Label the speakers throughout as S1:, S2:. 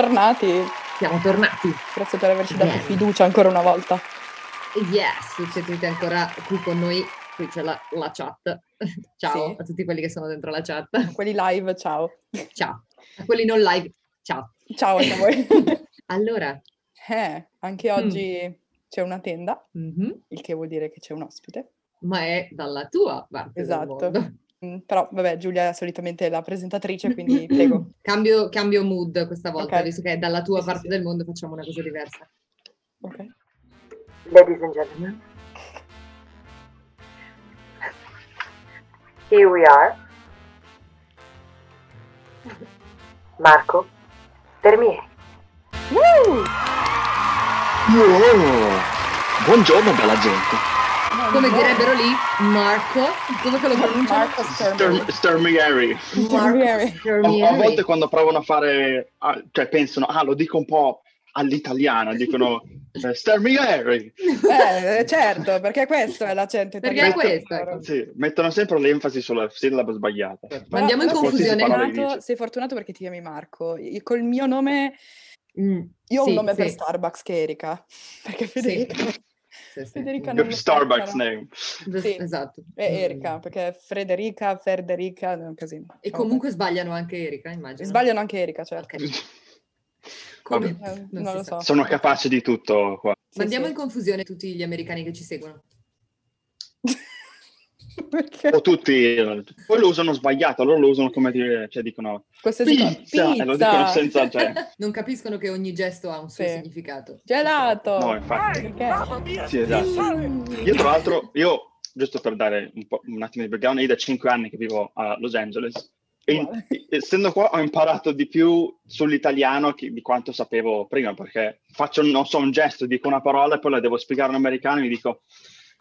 S1: Bentornati.
S2: Siamo tornati.
S1: Grazie per averci dato
S2: Yeah.
S1: fiducia ancora una volta.
S2: Yes, siete ancora qui con noi. Qui c'è la, la chat. Ciao
S1: Sì.
S2: a tutti quelli che sono dentro la chat.
S1: Quelli live, ciao.
S2: Ciao. A quelli non live, ciao.
S1: Ciao a voi.
S2: Allora,
S1: eh, anche oggi c'è una tenda,
S2: mhm,
S1: il che vuol dire che c'è un ospite.
S2: ma è dalla tua parte
S1: Esatto. Mm, Però, vabbè, Giulia è solitamente la presentatrice, quindi prego.
S2: Cambio, cambio mood questa volta,
S1: Ok.
S2: visto che è dalla tua
S1: Sì,
S2: parte
S1: sì.
S2: del mondo facciamo una cosa diversa.
S1: Ok.
S3: Ladies and gentlemen, here we are. Marco Termieri.
S1: Woo!
S4: Wow! Buongiorno bella gente.
S2: Come direbbero lì, Marco, come che lo pronunciano?
S1: Marco
S4: Sturmieri.
S1: Sturmieri.
S4: A, volte quando provano a fare, cioè pensano, ah lo dico un po' all'italiana, dicono eh, Sturmieri.
S1: Eh, certo, perché questo è l'accento
S2: Perché
S1: italiano.
S2: è questo, ecco.
S4: Sì, mettono sempre l'enfasi sulla sillaba sbagliata.
S1: Però-
S2: Mandiamo in
S1: sei
S2: confusione.
S4: Parole
S1: fortunato, sei fortunato perché ti chiami Marco. Io- Col mio nome,
S2: Mm,
S1: io ho
S2: sì,
S1: un nome
S2: sì,
S1: per Starbucks che è Erika. Perché Federica
S2: sì, sì.
S1: Federica non
S4: Starbucks
S1: però.
S4: name.
S1: Sì.
S2: Esatto.
S1: è
S2: Mm.
S1: Erika, perché Frederica, Ferderica, è un casino.
S2: E comunque sbagliano anche Erika, immagino.
S1: Sbagliano anche Erika, certo.
S2: Ok. Come?
S1: Eh,
S2: Non
S1: non lo so.
S4: Sono capace di tutto qua.
S1: Sì,
S2: Mandiamo
S1: sì.
S2: in confusione tutti gli americani che ci seguono.
S1: Perché
S4: O tutti, poi lo usano sbagliato, loro lo usano come dire, cioè dicono
S1: questo si chiama
S4: pizza, e lo dicono
S1: pizza,
S4: senza cioè.
S2: Non capiscono che ogni gesto ha un suo
S1: Sì.
S2: significato.
S1: gelato.
S4: No, infatti.
S1: Perché?
S4: Sì, esatto. Io tra l'altro, io, giusto per dare un, po', un attimo di background, io da 5 anni che vivo a Los Angeles, e in- essendo qua ho imparato di più sull'italiano che- di quanto sapevo prima, perché faccio, non so, un gesto, dico una parola e poi la devo spiegare a un americano e mi dico,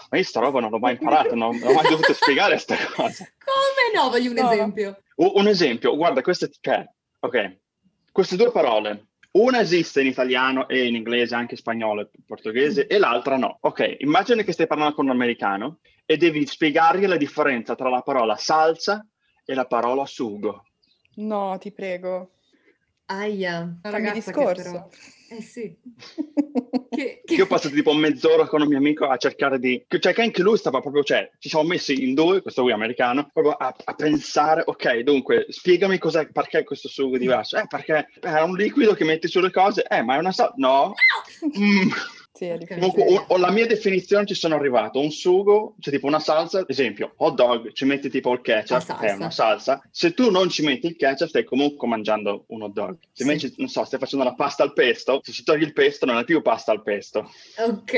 S4: ma io sta roba non l'ho mai imparata, non, non ho mai dovuto spiegare questa cosa.
S2: Come no? Voglio un
S1: No.
S2: esempio.
S4: U- un esempio, guarda, queste, cioè, ok, queste due parole, una esiste in italiano e in inglese, anche in spagnolo e portoghese, e l'altra no. Ok, immagina che stai parlando con un americano e devi spiegargli la differenza tra la parola salsa e la parola sugo.
S1: No, ti prego.
S2: Aia. Ragazza che
S1: discorso.
S2: però... Eh sì. Che, che-
S4: Io ho passato tipo mezz'ora con un mio amico a cercare di... Cioè che anche lui stava proprio, cioè, ci siamo messi in due, questo qui americano, proprio a, a pensare, ok, dunque, spiegami cos'è, perché questo sugo è diverso. Eh, perché è un liquido che metti sulle cose. Eh, ma è una salsa... No. Mm.
S1: Sì, è difficile.
S4: Comunque, o, o la mia definizione ci sono arrivato. Un sugo, cioè tipo una salsa, esempio, hot dog, ci metti tipo il ketchup,
S2: salsa.
S4: è una salsa. Se tu non ci metti il ketchup, stai comunque mangiando un hot dog. Se
S2: Sì.
S4: invece, non so, stai facendo la pasta al pesto, se ci togli il pesto non è più pasta al pesto.
S2: Ok.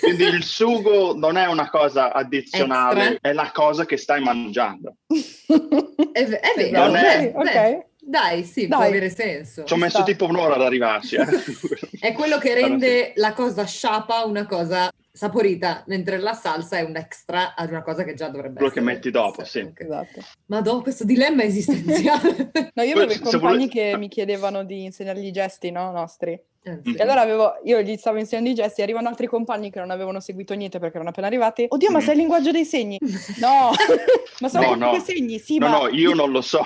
S4: Quindi il sugo non è una cosa addizionale,
S2: Extra.
S4: è la cosa che stai mangiando.
S2: È, ve- è vero.
S4: Non è-
S2: beh,
S1: Ok,
S2: beh, Dai, sì, può
S1: Dai.
S2: avere senso.
S4: Ci ho messo
S1: sta.
S4: tipo un'ora ad arrivarci. eh.
S2: È quello che rende la cosa sciapa una cosa saporita, mentre la salsa è un extra ad una cosa che già dovrebbe
S4: Quello che
S2: essere.
S4: metti dopo, sì.
S1: Esatto.
S2: Madò, questo dilemma esistenziale.
S1: No, io avevo i compagni
S4: vuole-
S1: che mi chiedevano di insegnargli i gesti, no? Nostri.
S2: Eh, sì.
S1: E allora avevo, io gli stavo insegnando i gesti, arrivano altri compagni che non avevano seguito niente perché erano appena arrivati. Oddio, ma
S4: Mhm.
S1: sai il linguaggio dei segni? No, ma sono
S4: No,
S1: comunque
S4: no.
S1: segni, sì,
S4: No,
S1: ma
S4: no, io non lo so.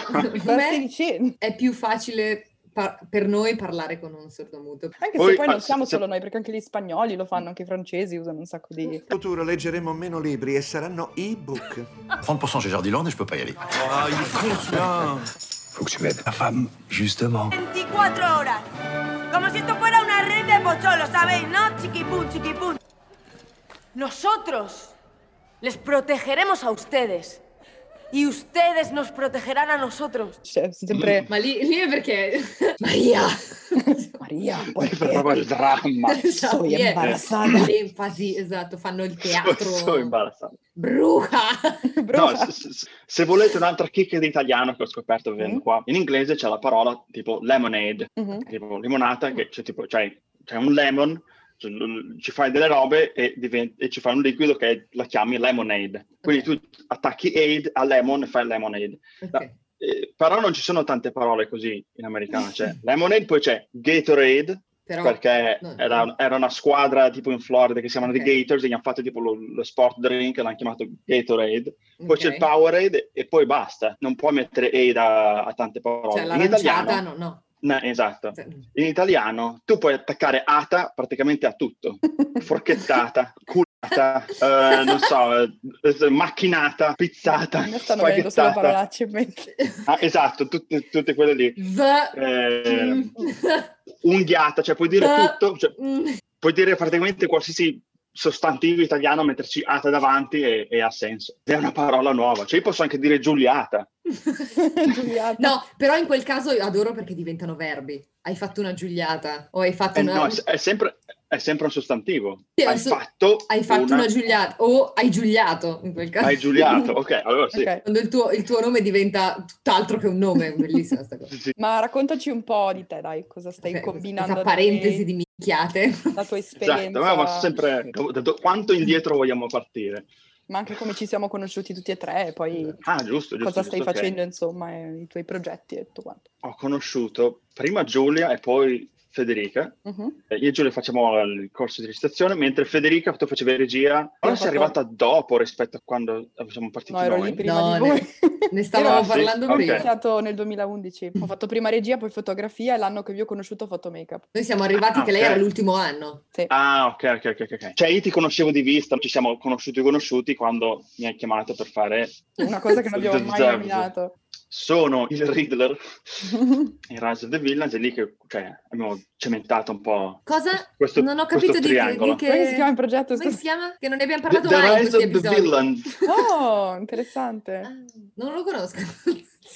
S2: È più facile par- per noi parlare con un sordomuto.
S1: Anche
S4: Poi,
S1: se poi non siamo
S4: se-
S1: solo noi, perché anche gli spagnoli lo fanno, anche i francesi usano un sacco di...
S5: In futuro leggeremo meno libri e saranno ebook.
S6: 30% chez Jardiland et je peux pas y aller.
S5: Ah, il est
S7: Faut que tu m'aides. Ma femme, justement.
S8: 24 horas. Como si esto fuera una red de pocholos, ¿sabéis? ¿No? Chiquipún, chiquipún. Nosotros les protegeremos a ustedes. Y ustedes nos protegerán a nosotros.
S1: Cioè, sempre...
S2: Ma lì, lì è perché... Maria!
S1: Maria,
S4: Perché fa proprio il dramma.
S2: Esatto, è
S1: embarazada.
S2: L'enfasi, esatto, fanno il teatro.
S4: Sono imbarazzato.
S2: Bruca!
S4: No,
S1: Brucia.
S4: se, se- se volete un'altra chicca di italiano che ho scoperto vivendo
S1: Mm.
S4: qua, in inglese c'è la parola tipo lemonade,
S1: Mhm.
S4: tipo limonata, che c'è tipo, c'è, c'è un lemon, cioè, ci fai delle robe e, diven- e ci fai un liquido che la chiami lemonade. Quindi
S2: Ok.
S4: tu attacchi aid a lemon e fai lemonade.
S2: Ok.
S4: Eh, però non ci sono tante parole così in americano. C'è lemonade, poi c'è Gatorade,
S2: Però...
S4: perché
S2: no,
S4: era,
S2: no.
S4: era una squadra tipo in Florida che si chiamano
S2: Ok.
S4: The Gators e gli hanno fatto tipo lo, lo sport drink e l'hanno chiamato Gatorade. Poi c'è il. Powerade e poi basta. Non puoi mettere aid a, a tante parole.
S2: Cioè,
S4: in italiano,
S2: no, no.
S4: No, esatto.
S2: Sì.
S4: In italiano tu puoi attaccare ata praticamente a tutto. Forchettata, culata, eh, non so, eh, macchinata, pizzata,
S1: me stanno venendo solo parolacce in mente.
S4: Ah, esatto, tutte, tutte quelle lì.
S2: V-
S4: Eh,
S2: Mm.
S4: unghiata, cioè puoi dire
S2: Ah.
S4: tutto, cioè,
S2: Mm.
S4: puoi dire praticamente qualsiasi sostantivo italiano, metterci ata davanti e, e ha senso. È una parola nuova. Cioè io posso anche dire giuliata.
S1: Giuliata.
S2: No, però in quel caso io adoro perché diventano verbi. Hai fatto una giuliata o hai fatto
S4: Eh,
S2: una...
S4: no, è, è sempre, è sempre un sostantivo.
S2: Sì,
S4: hai
S2: adesso-
S4: fatto,
S2: Hai fatto una...
S4: una
S2: giuliata o hai giuliato in quel caso.
S4: Hai giuliato, ok, allora sì.
S1: Ok.
S2: Quando il tuo, il tuo nome diventa tutt'altro che un nome, bellissima sta cosa.
S4: Sì, sì.
S1: Ma raccontaci un po' di te, dai, cosa stai
S2: Ok,
S1: combinando?
S2: Questa parentesi
S1: te,
S2: di minchiate.
S1: la tua esperienza,
S4: Esatto, ma, ma sempre quanto indietro vogliamo partire?
S1: ma anche come ci siamo conosciuti tutti e tre, e poi
S4: Ah, giusto, giusto.
S1: cosa stai
S4: giusto, ok.
S1: facendo, insomma, e i tuoi progetti e tutto quanto.
S4: Ho conosciuto prima Giulia e poi Federica. Eh, Io e Giulia facciamo il corso di recitazione, mentre Federica, tu facevi regia, ora sei
S1: fatto-
S4: arrivata dopo rispetto a quando siamo partiti
S1: No, ero
S4: noi.
S1: lì prima
S2: No,
S1: di
S2: ne-
S1: voi.
S2: Ne stavamo
S4: Ah, sì?
S2: parlando
S4: Ok.
S1: Ho
S2: prima.
S1: iniziato nel 2011, ho fatto prima regia, poi fotografia e l'anno che vi ho conosciuto ho fatto make-up.
S2: Noi siamo arrivati
S4: Ah,
S2: che lei
S4: ok.
S2: era l'ultimo anno.
S1: Sì.
S4: Ah, ok, ok, ok, ok. Cioè io ti conoscevo di vista, ci siamo conosciuti conosciuti quando mi hai chiamato per fare
S1: Una cosa che non abbiamo mai
S4: Zero.
S1: nominato.
S4: Sono il Riddler in Rise of the Villains, è lì che cioè, abbiamo cementato un po'
S2: Cosa?
S4: questo,
S2: non ho capito di,
S4: triangolo.
S2: di che...
S1: Come si chiama il progetto?
S2: Come si chiama? Che non ne abbiamo
S4: The,
S2: parlato
S4: the
S2: mai in
S4: Rise
S2: questi
S4: of the
S2: episodi.
S4: Villains.
S1: Oh, interessante.
S2: Ah, non lo conosco.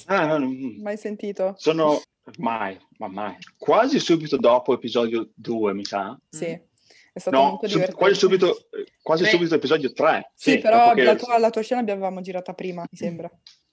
S4: Ah, no, no,
S1: Mai sentito?
S4: sono mai, ma mai. Quasi subito dopo episodio 2, mi sa.
S1: Sì,
S2: Mm.
S1: è stato
S4: No,
S1: molto
S4: sub- quasi subito, eh, quasi subito episodio 3.
S1: Sì, però
S4: dopo che-
S1: la tua, la tua scena l'avevamo girata prima, mi sembra.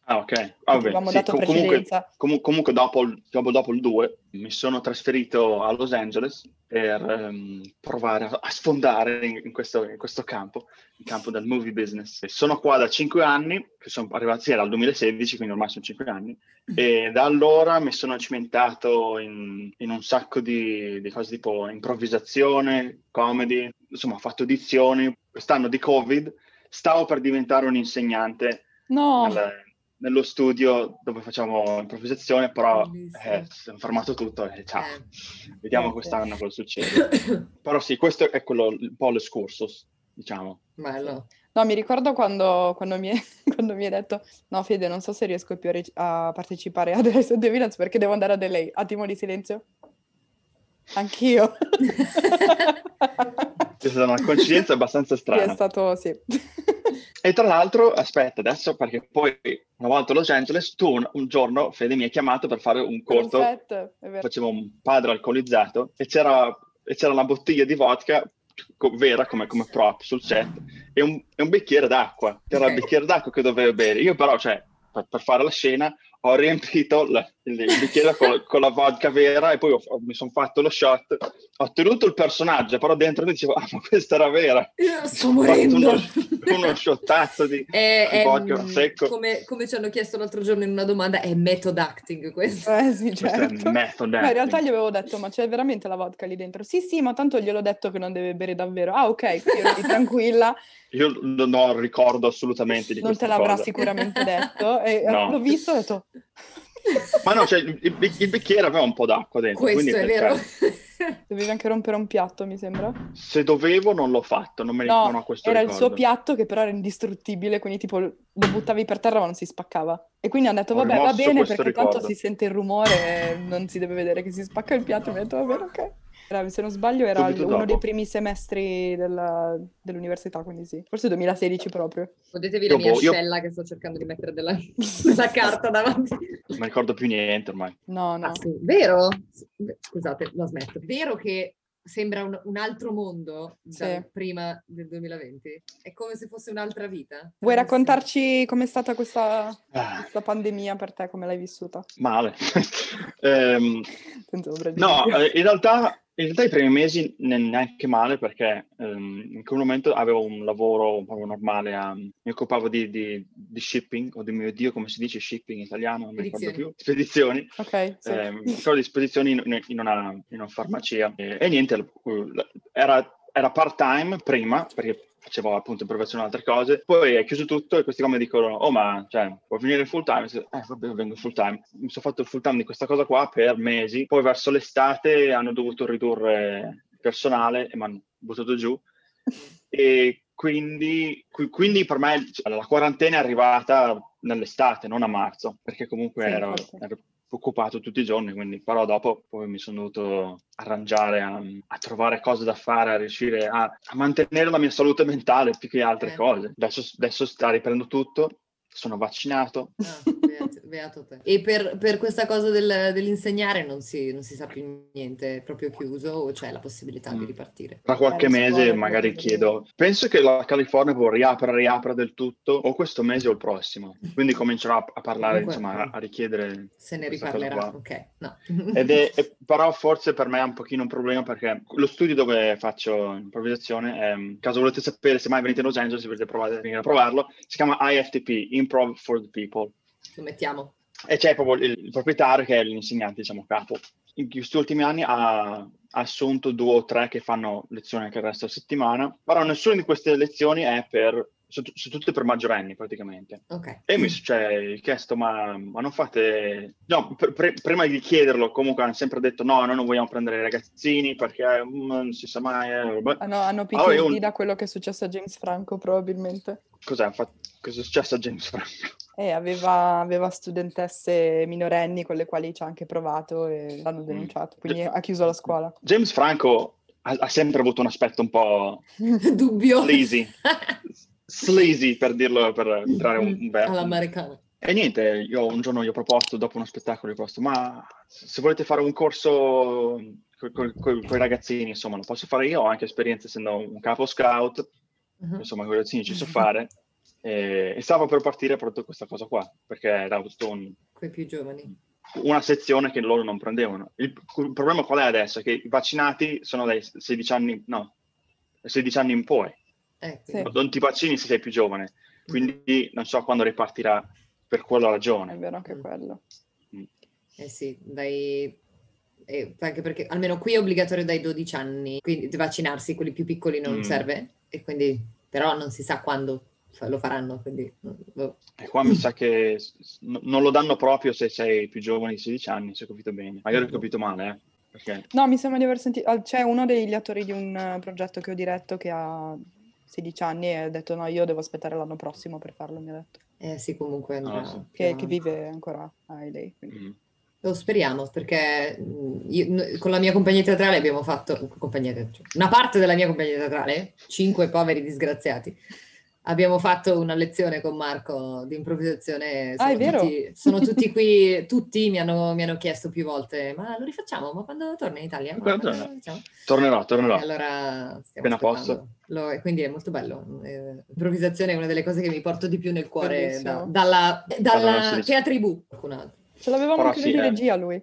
S4: Ah, ok. Ah, vabbè,
S1: avevamo
S4: sì,
S1: dato
S4: com- comunque, comu- comunque dopo, il- dopo, dopo il 2 mi sono trasferito a Los Angeles per ehm, provare a, a sfondare in, in questo, in questo campo, il campo del movie business. E sono qua da 5 anni, che sono arrivati, sì, era il 2016, quindi ormai sono 5 anni, e da allora mi sono cimentato in, in un sacco di, di cose tipo improvvisazione, comedy, insomma ho fatto edizioni. Quest'anno di Covid stavo per diventare un insegnante
S1: No,
S4: nel- nello studio dove facciamo improvvisazione, però eh, è fermato tutto e ciao,
S2: Eh.
S4: vediamo
S1: Eh,
S4: quest'anno cosa succede. però sì, questo è quello, un po' l'escursus, diciamo.
S2: Bello.
S1: no, mi ricordo quando, quando mi, quando mi hai detto no Fede, non so se riesco più a, rec- a partecipare a The Rise of the Villains perché devo andare a LA. Attimo di silenzio. Anch'io.
S4: È stata una coincidenza abbastanza
S1: Sì, è
S4: strana.
S1: stato, sì.
S4: E tra l'altro, aspetta adesso, perché poi una volta a Los Angeles, tu un, un giorno, Fede, mi hai chiamato per fare un corto,
S1: Perfetto,
S4: facevo un padre alcolizzato e c'era, e c'era una bottiglia di vodka co- vera come, come prop sul set e un, e un bicchiere d'acqua. Era
S2: Ok.
S4: il bicchiere d'acqua che dovevo bere. Io però, cioè, per, per fare la scena, ho riempito la- il, il bicchiere con, con la vodka vera e poi ho- ho- mi sono fatto lo shot. Ho tenuto il personaggio, però dentro mi dicevo, ah, ma questa era vera.
S2: Io sto morendo.
S4: uno, uno shottazzo di,
S2: È,
S4: di
S2: è,
S4: vodka
S2: mm,
S4: secco.
S2: come, come ci hanno chiesto l'altro giorno in una domanda, è method acting questo.
S1: Eh sì,
S4: Questo è
S1: certo.
S4: method
S1: Ma in realtà gli avevo detto, ma c'è veramente la vodka lì dentro? Sì, sì, ma tanto gliel'ho detto che non deve bere davvero. Ah, ok, quindi tranquilla,
S4: Io non ho ricordo assolutamente di
S1: non te
S4: questa
S1: l'avrà
S4: cosa.
S1: sicuramente detto. E eh,
S4: No.
S1: l'ho visto e ho detto,
S4: Ma no, cioè, il, il- il bicchiere aveva un po' d'acqua dentro.
S2: Questo è vero.
S1: dovevi anche rompere un piatto, mi sembra.
S4: Se dovevo non l'ho fatto, non, me ne,
S1: No,
S4: ho questo
S1: era il
S4: ricordo.
S1: suo piatto che però era indistruttibile, quindi tipo lo buttavi per terra ma non si spaccava. E quindi hanno detto, vabbè, va bene perché tanto
S4: ricordo.
S1: si sente il rumore e non si deve vedere che si spacca il piatto. Mi ha detto, va bene, ok. Era- se non sbaglio era
S4: Subito
S1: uno
S4: dopo.
S1: dei primi semestri della- dell'università, quindi sì. Forse 2016 proprio.
S2: Godetevi la mia
S4: boh, io-
S2: ascella che sto cercando di mettere della, della carta davanti.
S4: Non mi ricordo più niente ormai.
S1: No, no.
S2: Ah, sì. Vero? Scusate, lo smetto. Vero che sembra un, un altro mondo
S1: Sì.
S2: prima del 2020? È come se fosse un'altra vita.
S1: Vuoi raccontarci com'è stata questa,
S4: Ah,
S1: questa pandemia per te, come l'hai vissuta?
S4: male. Ehm, no, eh, in realtà, in realtà i primi mesi ne- neanche male perché ehm, in quel momento avevo un lavoro proprio normale, a- mi occupavo di, di- di shipping, o di mio Dio come si dice shipping in italiano, non mi ricordo più, spedizioni.
S1: Ok, sì.
S4: eh, mi ricordo di spedizioni in, in una, in una farmacia e, e niente, era, era part-time prima perché facevo appunto improvvisazione e altre cose. Poi è chiuso tutto e questi qua mi dicono, oh ma cioè, puoi venire full time? Eh vabbè, vengo full time. Mi sono fatto il full time di questa cosa qua per mesi, poi verso l'estate hanno dovuto ridurre il personale e mi hanno buttato giù. E quindi, qui- quindi per me cioè, la quarantena è arrivata nell'estate, non a marzo, perché comunque
S1: Sì,
S4: ero, ero occupato tutti i giorni, quindi però dopo poi mi sono dovuto arrangiare a, a trovare cose da fare, a riuscire a, a mantenere la mia salute mentale più che altre
S2: Eh.
S4: cose. Adesso, adesso sta riprendendo tutto, sono vaccinato.
S2: Ah, beato, beato te. E per, per questa cosa del- dell'insegnare non si, non si sa più niente, è proprio chiuso o c'è la possibilità di
S4: Mm.
S2: ripartire?
S4: Tra qualche
S1: Eh, le
S4: mese magari chiedo, penso che la California può riapre, riapre del tutto o questo mese o il prossimo, quindi comincerò a, a parlare,
S2: Comunque,
S4: insomma, a, a richiedere
S2: Se ne riparlerà, ok. No.
S4: Ed è, è- però forse per me è un pochino un problema perché lo studio dove faccio improvvisazione, è, in caso volete sapere se mai venite a Los Angeles, se volete provare, venire a provarlo, si chiama IFTP, Improv for the People.
S2: Lo mettiamo.
S4: E c'è proprio il, il proprietario che è l'insegnante, diciamo, capo. In questi ultimi anni ha, assunto due o tre che fanno lezioni anche il resto della settimana, però nessuna di queste lezioni è per, sono, sono tutte per maggiorenni praticamente.
S2: Ok.
S4: E mi cioè, ho chiesto, ma, ma non fate... No, pre- pre- prima di chiederlo comunque hanno sempre detto no, noi non vogliamo prendere i ragazzini perché mm, non si sa mai... eh, vabbè."
S1: Hanno, hanno PTSD
S4: Allora, un-
S1: da quello che è successo a James Franco, probabilmente.
S4: Cos'è? Fa- Cosa è successo a James Franco?
S1: E aveva, aveva studentesse minorenni con le quali ci ha anche provato e l'hanno denunciato, quindi ha chiuso la scuola.
S4: James Franco ha, ha sempre avuto un aspetto un po'
S2: Dubbio.
S4: sleazy, sleazy per dirlo, per tirare un, un verbo.
S2: All'americana.
S4: E niente, io un giorno gli ho proposto, dopo uno spettacolo, gli ho proposto, ma se volete fare un corso con i ragazzini, insomma, lo posso fare io, ho anche esperienza essendo un capo scout,
S2: Mhm.
S4: insomma, con i ragazzini ci so fare. E, e stavo per partire proprio questa cosa qua, perché era tutto un-
S2: Quei più giovani.
S4: una sezione che loro non prendevano. Il, il problema qual è adesso? Che i vaccinati sono dai 16 anni, no, 16 anni in poi.
S2: Eh,
S1: Sì.
S4: Non ti vaccini se sei più giovane, quindi non so quando ripartirà per quella
S1: È
S4: ragione.
S1: vero anche
S2: Mm.
S1: quello.
S2: Eh sì, dai... eh, anche perché almeno qui è obbligatorio dai 12 anni, quindi di vaccinarsi, quelli più piccoli non
S4: Mm.
S2: serve, e quindi però non si sa quando lo faranno, quindi boh.
S4: E qua mi sa che non lo danno proprio se sei più giovane di 16 anni, se ho capito bene. Magari ho capito male, eh? Perché
S1: No, mi sembra di aver sentito... C'è uno degli attori di un eh, progetto che ho diretto che ha 16 anni e ha detto no, io devo aspettare l'anno prossimo per farlo, mi ha detto.
S2: Eh sì, comunque
S4: Ah, sì.
S2: più
S1: Che, che
S2: avanti.
S1: vive ancora a LA. quindi.
S4: mm,
S2: Lo speriamo perché mh, io- con la mia compagnia teatrale abbiamo fatto compagnia teatrale, cioè, una parte della mia compagnia teatrale, cinque poveri disgraziati. Abbiamo fatto una lezione con Marco di improvvisazione.
S1: Ah, è vero?
S2: Tutti, sono tutti qui, tutti mi hanno, mi hanno chiesto più volte: ma lo rifacciamo? Ma quando torna in Italia? Ma
S4: Quando
S2: quando
S4: torna?
S2: lo facciamo?"
S4: tornerò, tornerò.
S2: E allora stiamo
S4: Appena
S2: aspettando. Lo- e quindi è molto bello. Eh, improvvisazione è una delle cose che mi porto di più nel cuore da- dalla, dalla teatribù. qualcun altro.
S1: Ce l'avevamo
S4: Però
S1: anche
S4: sì,
S1: di
S4: eh.
S1: regia lui.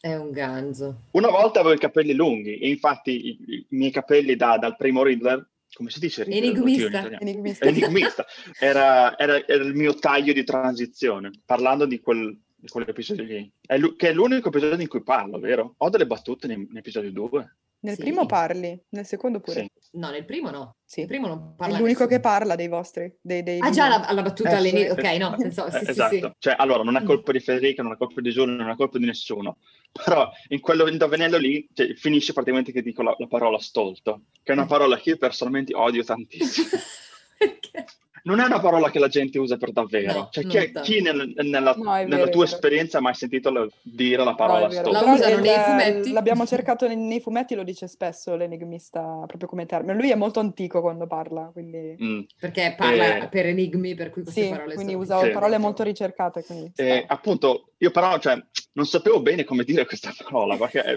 S2: È un ganzo.
S4: Una volta avevo i capelli lunghi e infatti i, i miei capelli da- dal primo Riddler, come si dice?
S2: Enigmista.
S1: Enigmista.
S4: Enigmista. Era, era- era il mio taglio di transizione, parlando di quel di quell'episodio lì. È l'u- che è l'unico episodio in cui parlo, vero? Ho delle battute in, in episodio 2.
S1: Nel
S2: Sì.
S1: primo parli, nel secondo pure.
S4: Sì.
S2: No, nel primo no.
S1: Sì.
S2: Il primo non
S1: È
S2: parla
S1: l'unico
S2: nessuno.
S1: che parla dei vostri. Dei, dei
S2: Ah, già la, la battuta
S4: Eh,
S2: all'inizio.
S4: sì.
S2: Ok, no, pensavo, sì,
S4: Eh,
S2: sì,
S4: esatto.
S2: sì.
S4: Cioè, allora, non è
S2: Mm.
S4: colpa di Federica, non è colpa di Giulio, non è colpa di nessuno. Però in quello indovinello lì cioè, finisce praticamente che dico la, la parola stolto, che è una parola che io personalmente odio tantissimo. Non è una parola che la gente usa per davvero.
S2: No,
S4: cioè, chi, chi nel- nella,
S1: No, è
S4: nella
S1: vero, è
S4: tua
S1: vero.
S4: esperienza ha mai sentito la- dire la
S1: No,
S4: parola
S1: vero.
S4: stolto?
S2: La usano nei fumetti?
S1: L'abbiamo cercato nei, nei fumetti, lo dice spesso l'enigmista, proprio come termine. Lui è molto antico quando parla, quindi...
S4: Mm.
S2: Perché parla
S4: Eh,
S2: per enigmi, per cui queste
S1: Sì,
S2: parole
S1: quindi
S2: sono...
S1: usa
S4: Sì.
S1: parole molto ricercate. Quindi
S4: E,
S1: sta.
S4: appunto, io però cioè, non sapevo bene come dire questa parola, perché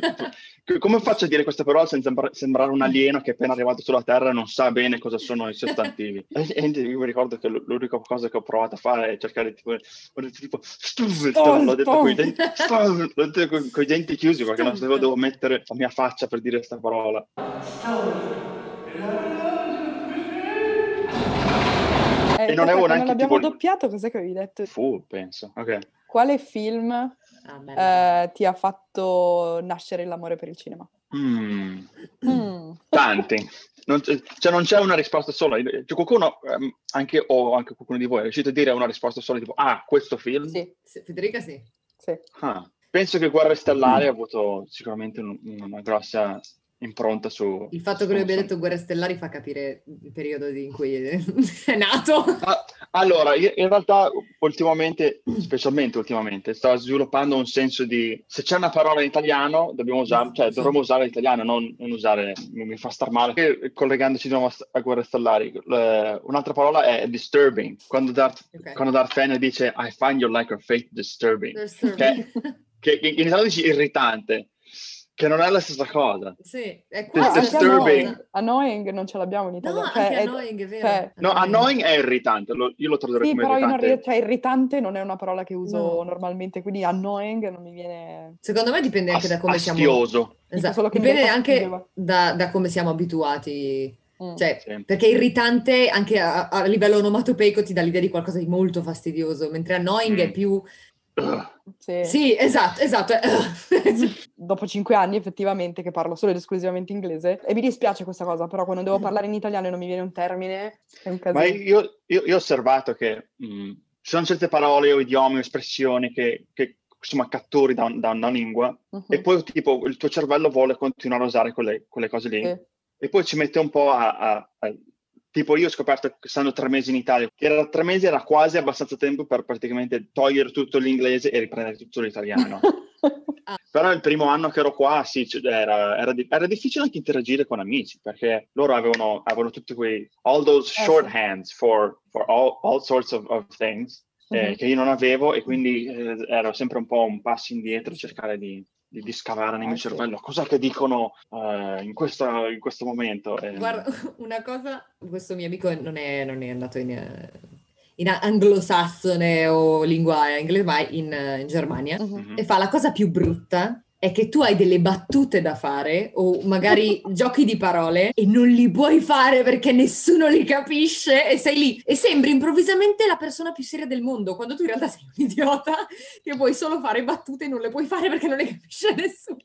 S4: eh, come faccio a dire questa parola senza sembra- sembrare un alieno che è appena arrivato sulla Terra e non sa bene cosa sono i sostantivi? e, e io mi ricordo che l'unica cosa che ho provato a fare è cercare tipo, ho detto tipo l'ho detto con i denti, l'ho detto con, coi denti chiusi perché non sapevo dove mettere la mia faccia per dire questa parola.
S1: Eh,
S4: e non avevo neanche
S1: l'abbiamo
S4: tipo-
S1: doppiato, cos'è che avevi detto?
S4: Fu, penso. Ok.
S1: Quale film
S2: Ah,
S1: eh, ti ha fatto nascere l'amore per il cinema?
S4: Mm,
S1: Mm.
S4: tanti. Non c'è, cioè non c'è una risposta sola. Cioè, qualcuno, ehm, anche, o anche qualcuno di voi, è riuscito a dire una risposta sola, tipo, ah, questo film?
S1: Sì,
S2: Sì, Federica sì.
S1: sì.
S4: Ah, penso che Guerre Stellari ha avuto sicuramente un- una grossa impronta su...
S2: Il fatto che lui abbia
S4: su-
S2: detto guerre stellari fa capire il periodo in cui è nato.
S4: Ah, allora, in realtà ultimamente, specialmente ultimamente, sto sviluppando un senso di se c'è una parola in italiano dobbiamo usare, cioè dovremmo usare l'italiano, non, non usare, mi, mi fa star male. E collegandoci di nuovo a, Guerre Stellari, eh, un'altra parola è disturbing. Quando Darth,
S2: Ok.
S4: quando Darth Vader dice I find your lack of faith disturbing,
S2: There's
S4: Che- che in in italiano dici irritante, che non è la stessa cosa.
S2: Sì, è una
S4: disturbing.
S1: annoying, annoying non ce l'abbiamo in
S2: No,
S1: italiano.
S2: anche
S1: Cioè, è-
S2: annoying, è vero.
S1: cioè-
S4: No, annoying è irritante, lo- io lo tradurrei
S1: Sì,
S4: come
S1: però non
S4: irritante.
S1: ri- cioè, irritante non è una parola che uso
S2: No.
S1: normalmente, quindi annoying non mi viene...
S2: Secondo me dipende anche da come siamo...
S4: Fastidioso.
S2: Esatto,
S1: solo che mi
S2: dipende anche da, da come siamo abituati.
S1: Mm.
S2: Cioè,
S4: Sì.
S2: perché irritante anche a, a livello onomatopeico ti dà l'idea di qualcosa di molto fastidioso, mentre annoying
S4: Mm.
S2: è più...
S1: Sì.
S2: Sì, esatto, esatto.
S1: Dopo cinque anni effettivamente che parlo solo ed esclusivamente inglese e mi dispiace questa cosa, però quando devo parlare in italiano e non mi viene un termine è un casino.
S4: Ma io, io- io ho osservato che mh, ci sono certe parole o idiomi o espressioni che, che, insomma catturi da, da una lingua
S1: Mhm.
S4: e poi tipo il tuo cervello vuole continuare a usare quelle, quelle cose lì
S1: Sì.
S4: e poi ci mette un po' a, a- a- tipo io ho scoperto che stando tre mesi in Italia che era tre mesi era quasi abbastanza tempo per praticamente togliere tutto l'inglese e riprendere tutto l'italiano. Però il primo anno che ero qua sì, era, era era difficile anche interagire con amici perché loro avevano, avevano tutti quei all those
S1: Eh,
S4: shorthands for, for all, all sorts of, of things eh,
S1: Mhm.
S4: che io non avevo e quindi eh, ero sempre un po' un passo indietro cercare di, di, di scavare nel
S1: Eh,
S4: mio
S1: sì.
S4: cervello cos'è che dicono eh, in, questo, in questo momento E-
S2: Guarda, una cosa, questo mio amico non è, non è andato in, eh, in anglosassone o lingua inglese, ma in, eh, in Germania.
S1: Mhm.
S2: e fa la cosa più brutta è che tu hai delle battute da fare o magari giochi di parole e non li puoi fare perché nessuno li capisce e sei lì e sembri improvvisamente la persona più seria del mondo quando tu in realtà sei un idiota che puoi solo fare battute e non le puoi fare perché non le capisce nessuno.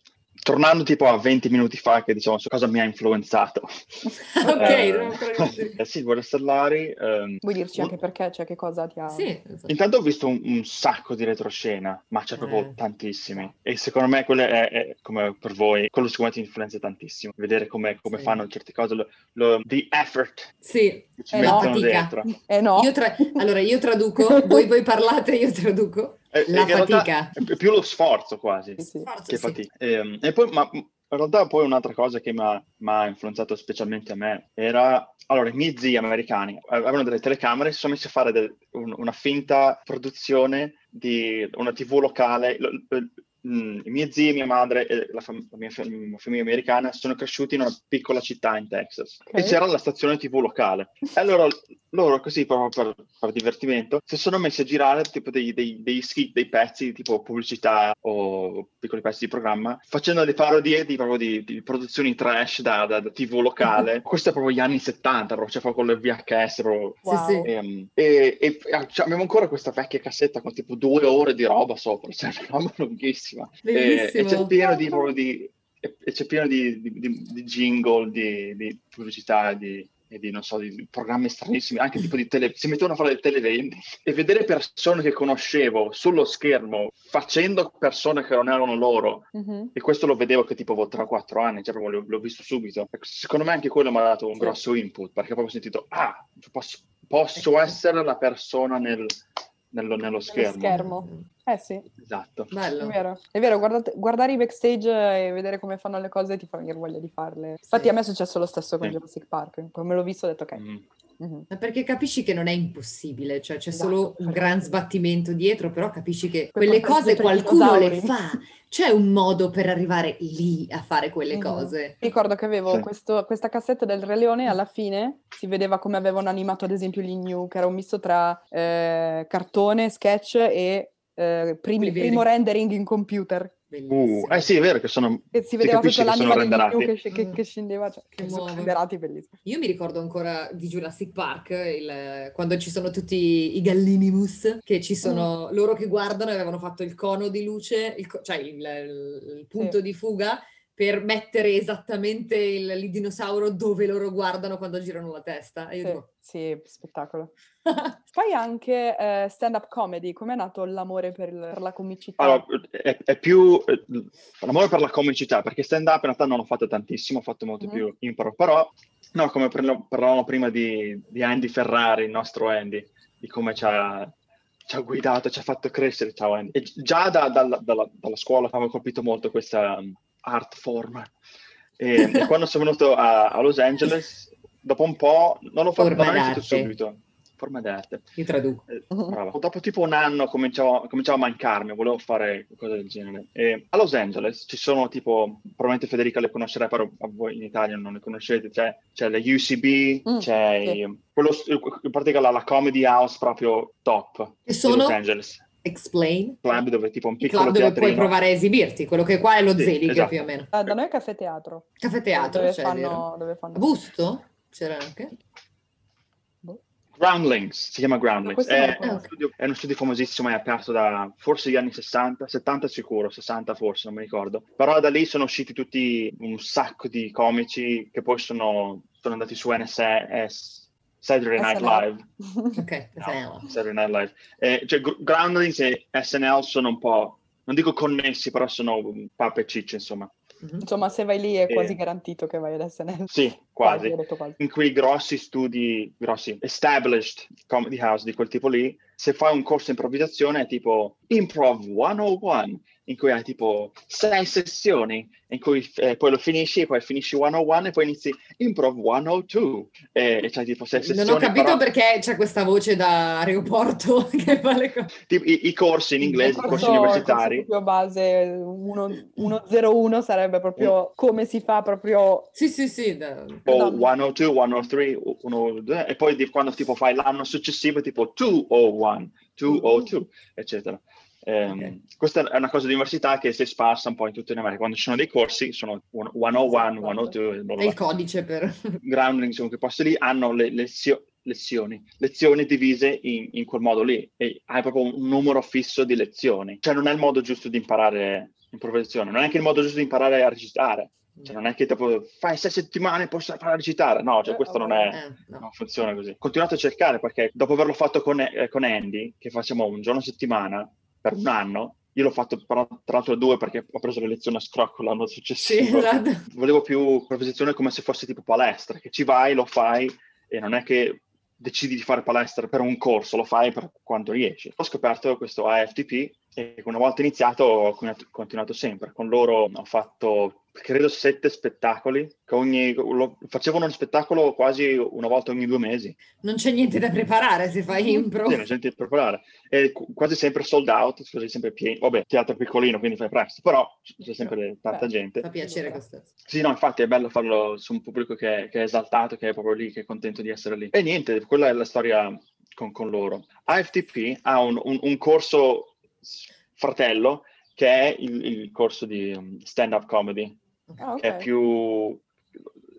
S4: Tornando tipo a 20 minuti fa che diciamo su cosa mi ha influenzato
S2: ok,
S4: Eh, eh sì, Guerre Stellari ehm,
S1: Vuoi dirci
S4: un-
S1: anche perché? Cioè che cosa ti ha...
S2: Sì, esatto.
S4: Intanto ho visto un, un sacco di retroscena, ma c'è proprio
S2: Eh.
S4: tantissimi. E secondo me quello è, è come per voi, quello sicuramente influenza tantissimo. Vedere come, come
S2: Sì.
S4: fanno certe cose, lo, lo- the effort
S2: Sì,
S4: che ci
S1: Eh,
S4: mettono
S2: fatica.
S4: dentro.
S1: Eh no,
S2: Io tra- Allora, io traduco, voi, voi parlate, io traduco.
S4: Eh,
S2: La
S4: realtà
S2: fatica.
S4: È più- lo sforzo quasi.
S1: Sì, sì.
S4: Che
S2: sì.
S4: fatica. Ehm, E, poi, ma in realtà poi un'altra cosa che mi ha, influenzato specialmente a me era, allora, i miei zii americani avevano delle telecamere, si sono messi a fare del- un- una finta produzione di una tv locale. Lo- lo- mm, I miei zii, mia madre e la, fam- la mia fam- famiglia americana sono cresciuti in una piccola città in Texas
S1: Ok.
S4: e c'era la stazione tv locale. E allora loro così proprio per, per divertimento si sono messi a girare tipo dei, dei, dei skit, dei pezzi tipo pubblicità o piccoli pezzi di programma facendo delle parodie di, proprio di, di produzioni trash da, da- da tv locale questo è proprio gli anni 70 proprio, cioè proprio con le VHS proprio.
S1: Wow.
S4: Ehm, E, e- e cioè, abbiamo ancora questa vecchia cassetta con tipo due ore di roba sopra cioè roba lunghissima e, e
S2: Bellissimo.
S4: c'è pieno di, di e e c'è pieno di, di- jingle, di, di pubblicità, di, e di, non so, di programmi stranissimi, anche tipo di tele... si mettevano a fare le televendi e vedere persone che conoscevo sullo schermo facendo persone che non erano loro
S1: Mhm.
S4: e questo lo vedevo che tipo avevo 3-4 anni, cioè proprio l'ho, l'ho visto subito. Ecco, Secondo me anche quello mi ha dato un grosso input perché proprio ho sentito, ah, posso, posso essere la persona nel- nello, nello schermo.
S1: schermo. Eh sì,
S4: Esatto.
S1: è
S2: Bello.
S1: vero. È vero, guardate- guardare i backstage e vedere come fanno le cose ti fa venire voglia di farle. Infatti a me è successo lo stesso con
S4: Sì.
S1: Jurassic Park. Come l'ho visto ho detto ok.
S4: Mm.
S1: Mhm.
S2: Ma perché capisci che non è impossibile, cioè c'è
S1: Esatto,
S2: solo un gran sbattimento dietro, però capisci che quelle cose qualcuno le fa. C'è un modo per arrivare lì a fare quelle
S1: Mhm.
S2: cose.
S1: Ricordo che avevo
S4: Sì.
S1: questo- questa cassetta del Re Leone e alla fine si vedeva come avevano animato ad esempio gli New, che era un misto tra eh, cartone, sketch e eh, primi- primo rendering in computer.
S4: Uh, eh sì, è vero che sono...
S1: E si vedeva proprio l'anima
S4: renderati.
S1: che, che- che scendeva, cioè,
S2: Che
S1: che sono renderati bellissimi.
S2: Io mi ricordo ancora di Jurassic Park, il- quando ci sono tutti i gallinimus, che ci sono
S1: Mm.
S2: loro che guardano e avevano fatto il cono di luce, il cioè il, il punto di fuga per mettere esattamente il, il dinosauro dove loro guardano quando girano la testa. E io
S1: Sì,
S2: dico,
S1: sì, spettacolo. Fai anche eh, stand-up comedy, com'è nato l'amore per, il- per la comicità?
S4: Allora, è, è più eh, l'amore per la comicità, perché stand-up in realtà non ho fatto tantissimo, ho fatto molto
S1: Mhm.
S4: più impro, però, no, come parla- parlavamo prima di, di Andy Ferrari, il nostro Andy, di come ci ha, ci ha guidato, ci ha fatto crescere, ciao Andy. E già da- dalla, dalla- dalla scuola avevo colpito molto questa art form. E, e quando sono venuto a, a Los Angeles, dopo un po', non l'ho fatto
S2: d'arte.
S4: subito, forma d'arte.
S2: io traduco.
S4: Eh. Dopo tipo un anno cominciavo, cominciavo a mancarmi, volevo fare qualcosa del genere. E a Los Angeles ci sono tipo, probabilmente Federica le conoscerai, però a voi in Italia non le conoscete, c'è, c'è la UCB,
S1: Mm,
S4: c'è i- quello, in pratica la, la comedy house proprio top
S2: E
S4: di
S2: sono
S4: Los Angeles.
S2: Explain.
S4: Club dove tipo un piccolo
S2: club dove puoi
S4: teatrino.
S2: provare a esibirti, quello che qua è lo
S4: Sì,
S2: Zelig
S4: esatto.
S2: più o meno.
S1: Eh, da noi è caffè teatro.
S2: Caffè teatro,
S1: dove,
S2: cioè,
S1: fanno, dove fanno...
S2: Busto? C'era anche?
S4: Groundlings, si chiama Groundlings.
S1: lo
S4: È, uno studio, è uno studio famosissimo, è aperto da forse gli anni 60, 70 sicuro, 60 forse, non mi ricordo. Però da lì sono usciti tutti un sacco di comici che poi sono, sono andati su NSS, Saturday Night
S1: SNL.
S4: Live.
S2: Ok,
S4: No, Saturday Night Live. Eh, cioè, Gr- Groundlings e SNL sono un po', non dico connessi, però sono pappe e cicce, insomma.
S2: Mhm.
S1: Insomma, se vai lì è
S4: Sì.
S1: quasi garantito che vai ad SNL.
S4: Sì, quasi.
S1: ho detto quasi.
S4: in quei grossi studi, grossi, established comedy house di quel tipo lì, se fai un corso di improvvisazione è tipo Improv 101, in cui hai tipo sei sessioni, in cui eh, poi lo finisci poi finisci 101 e poi inizi Improv 102 e, e c'hai tipo sei sessioni.
S2: Non ho capito
S4: però,
S2: perché c'è questa voce da aeroporto che fa le cose.
S4: tipo, i, i corsi in inglese, i
S1: Il
S4: corsi
S1: corso-
S4: universitari.
S1: corso proprio base 1- 101 sarebbe proprio come si fa proprio...
S2: Sì, sì, sì. da-
S4: o
S1: Madonna.
S4: 102, 103, 102, e poi di- quando tipo fai l'anno successivo tipo 201, 202, eccetera. Ehm,
S2: Ok.
S4: Questa è una cosa di università che si è sparsa un po' in tutta America. Quando ci sono dei corsi, sono 101, 102, e bla bla
S2: È il codice per...
S4: Groundling, insomma, che posti lì hanno le lezio- lezioni, lezioni divise in, in quel modo lì e hai proprio un numero fisso di lezioni. Cioè non è il modo giusto di imparare improvvisazione, non è anche il modo giusto di imparare a recitare. Cioè, non è che dopo fai sei settimane e poi fare a recitare. No, cioè,
S1: Eh,
S4: questo non è,
S2: Eh, no.
S4: non funziona così. Continuate a cercare perché dopo averlo fatto con, eh, con Andy, che facciamo un giorno a settimana per un anno, io l'ho fatto tra l'altro due perché ho preso le lezioni a scrocco l'anno
S2: Sì,
S4: successivo.
S2: esatto.
S4: Volevo più improvvisazione come se fosse tipo palestra, che ci vai, lo fai e non è che decidi di fare palestra per un corso, lo fai per quanto riesci. Ho scoperto questo AFTP e una volta iniziato ho continuato sempre. Con loro ho fatto credo sette spettacoli, che ogni, lo, facevano uno spettacolo quasi una volta ogni due mesi.
S2: Non c'è niente da preparare se fai impro.
S4: Sì, non c'è niente da preparare. Qu- quasi sempre sold out, così sempre pieni. Vabbè, teatro piccolino, quindi fai presto, però c'è sempre tanta
S1: Beh.
S4: gente.
S2: Fa piacere questo.
S4: Sì, no, infatti è bello farlo su un pubblico che, che è esaltato, che è proprio lì, che è contento di essere lì. E niente, quella è la storia con, con loro. AFTP ha un, un- un corso fratello che è il, il corso di um, stand-up comedy,
S1: Ah,
S4: che è più...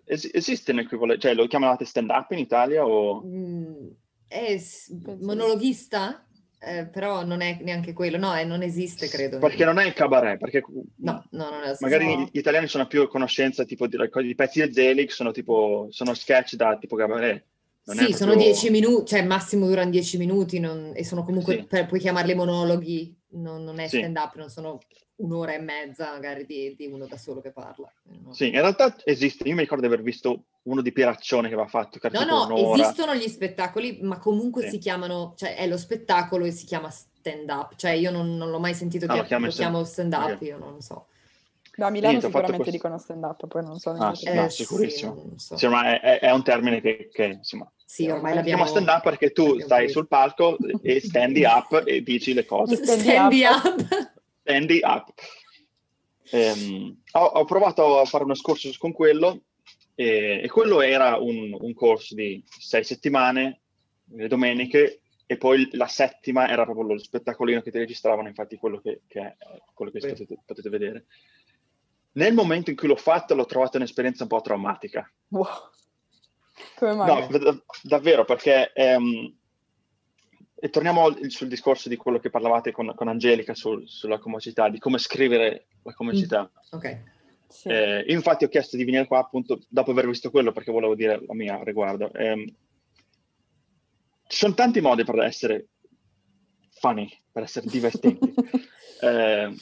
S4: es- esiste un equivalente, cioè lo chiamate stand-up in Italia o...
S2: Mm, è s- monologhista, eh, però non è neanche quello. No, eh, non esiste, credo.
S4: Perché non è il cabaret, perché
S2: No, no, non è
S4: magari
S1: No.
S4: gli italiani sono più a conoscenza tipo di, di pezzi di Zelig, sono tipo sono sketch da tipo cabaret. Non
S2: Sì, sono
S4: proprio-
S2: dieci minuti, cioè massimo durano dieci minuti non- e sono comunque,
S4: Sì.
S2: per- puoi chiamarli monologhi, non, non è
S4: Sì.
S2: stand up, non sono un'ora e mezza magari di, di uno da solo che parla. Eh, no.
S4: Sì, in realtà esiste. Io mi ricordo di aver visto uno di Pieraccione che aveva fatto,
S2: No, no,
S4: un'ora.
S2: esistono gli spettacoli, ma comunque
S4: Sì.
S2: si chiamano, cioè è lo spettacolo e si chiama stand up, cioè io non, non l'ho mai sentito
S4: Ah,
S2: che
S4: lo
S2: lo,
S4: chiami
S2: chiamo stand up,
S4: ok.
S2: io non lo so.
S1: Da Milano
S4: Niente,
S1: sicuramente
S4: questo.
S1: dicono stand-up, poi non so
S4: Ah,
S1: neanche
S4: sì, no,
S2: Eh, sì,
S4: sicurissimo.
S2: non so.
S4: Sì, ma è, è- un termine che, che, insomma,
S2: Sì, ormai
S4: si
S2: l'abbiamo...
S4: chiama stand up perché tu stai sul palco e standi up e dici le cose.
S1: Stand
S2: Stand
S1: up.
S2: up.
S4: Standi up. Ehm, ho, ho provato a fare uno scorso con quello e, e quello era un, un corso di sei settimane, le domeniche, e poi la settima era proprio lo spettacolino che ti registravano, infatti quello che, che è quello che potete, potete vedere. Nel momento in cui l'ho fatto l'ho trovata un'esperienza un po' traumatica.
S1: Wow. Come mai?
S4: No, da- davvero, perché ehm, e torniamo sul discorso di quello che parlavate con, con Angelica sul- sulla comicità, di come scrivere la comicità.
S2: Ok.
S1: Sì.
S4: Eh, infatti ho chiesto di venire qua appunto dopo aver visto quello perché volevo dire la mia a riguardo. Ehm, ci sono tanti modi per essere funny, per essere divertenti. Eh,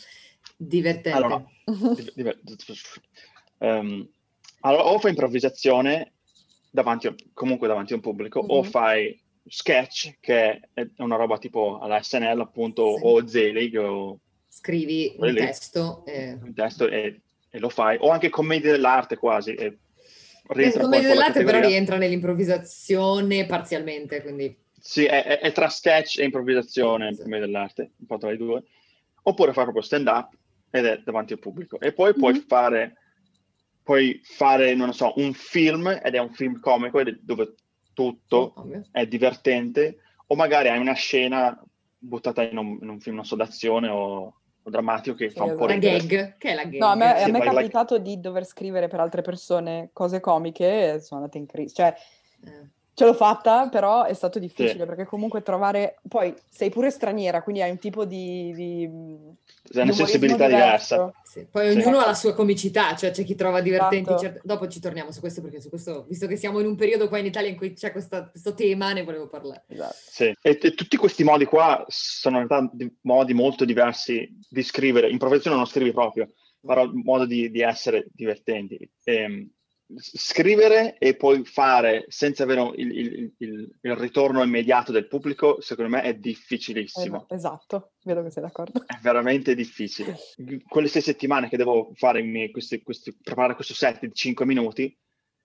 S2: Divertente.
S4: allora, div- diver- ehm, allora, o fai improvvisazione davanti, a- comunque davanti a un pubblico, o
S1: Mhm.
S4: fai sketch, che è una roba tipo alla SNL, appunto,
S2: Sì.
S4: o Zelig, o
S2: Scrivi un testo. eh.
S4: un testo e, e lo fai, o anche commedia dell'arte quasi. E
S2: Eh,
S4: rientra poi
S2: Commedia dell'arte però rientra nell'improvvisazione parzialmente, quindi
S4: Sì, è, è- è tra sketch e improvvisazione,
S2: Sì.
S4: commedia dell'arte, un po' tra i due. Oppure fare proprio stand up ed è davanti al pubblico. E poi puoi
S1: Mhm.
S4: fare, puoi fare, non lo so, un film ed è un film comico dove tutto è divertente, o magari hai una scena buttata in un, in un film, non so, d'azione o, o drammatico che
S1: Sì,
S4: fa un po'
S2: la
S4: ridere.
S2: gag, che è la gag.
S1: No, a me, a me è capitato di dover scrivere per altre persone cose comiche e sono andate in crisi. Cioè,
S2: Eh.
S1: Ce l'ho fatta, però è stato difficile perché comunque trovare... Poi sei pure straniera, quindi hai un tipo di... di
S4: C'è una sensibilità diversa.
S2: Sì, Poi
S4: Sì.
S2: ognuno ha la sua comicità, cioè c'è chi trova divertenti.
S1: Esatto.
S2: certe- Dopo ci torniamo su questo perché su questo, visto che siamo in un periodo qua in Italia in cui c'è questa- questo tema, ne volevo parlare.
S1: Esatto.
S4: Sì, e, e tutti questi modi qua sono in realtà di- modi molto diversi di scrivere. In professione non scrivi proprio, però il modo di, di essere divertenti. Ehm, s- scrivere e poi fare senza avere il, il- il- il ritorno immediato del pubblico, secondo me è difficilissimo.
S1: Eh, Esatto, vedo che sei d'accordo.
S4: È veramente difficile. Quelle sei settimane che devo fare miei- questi- questi- preparare questo set di 5 minuti,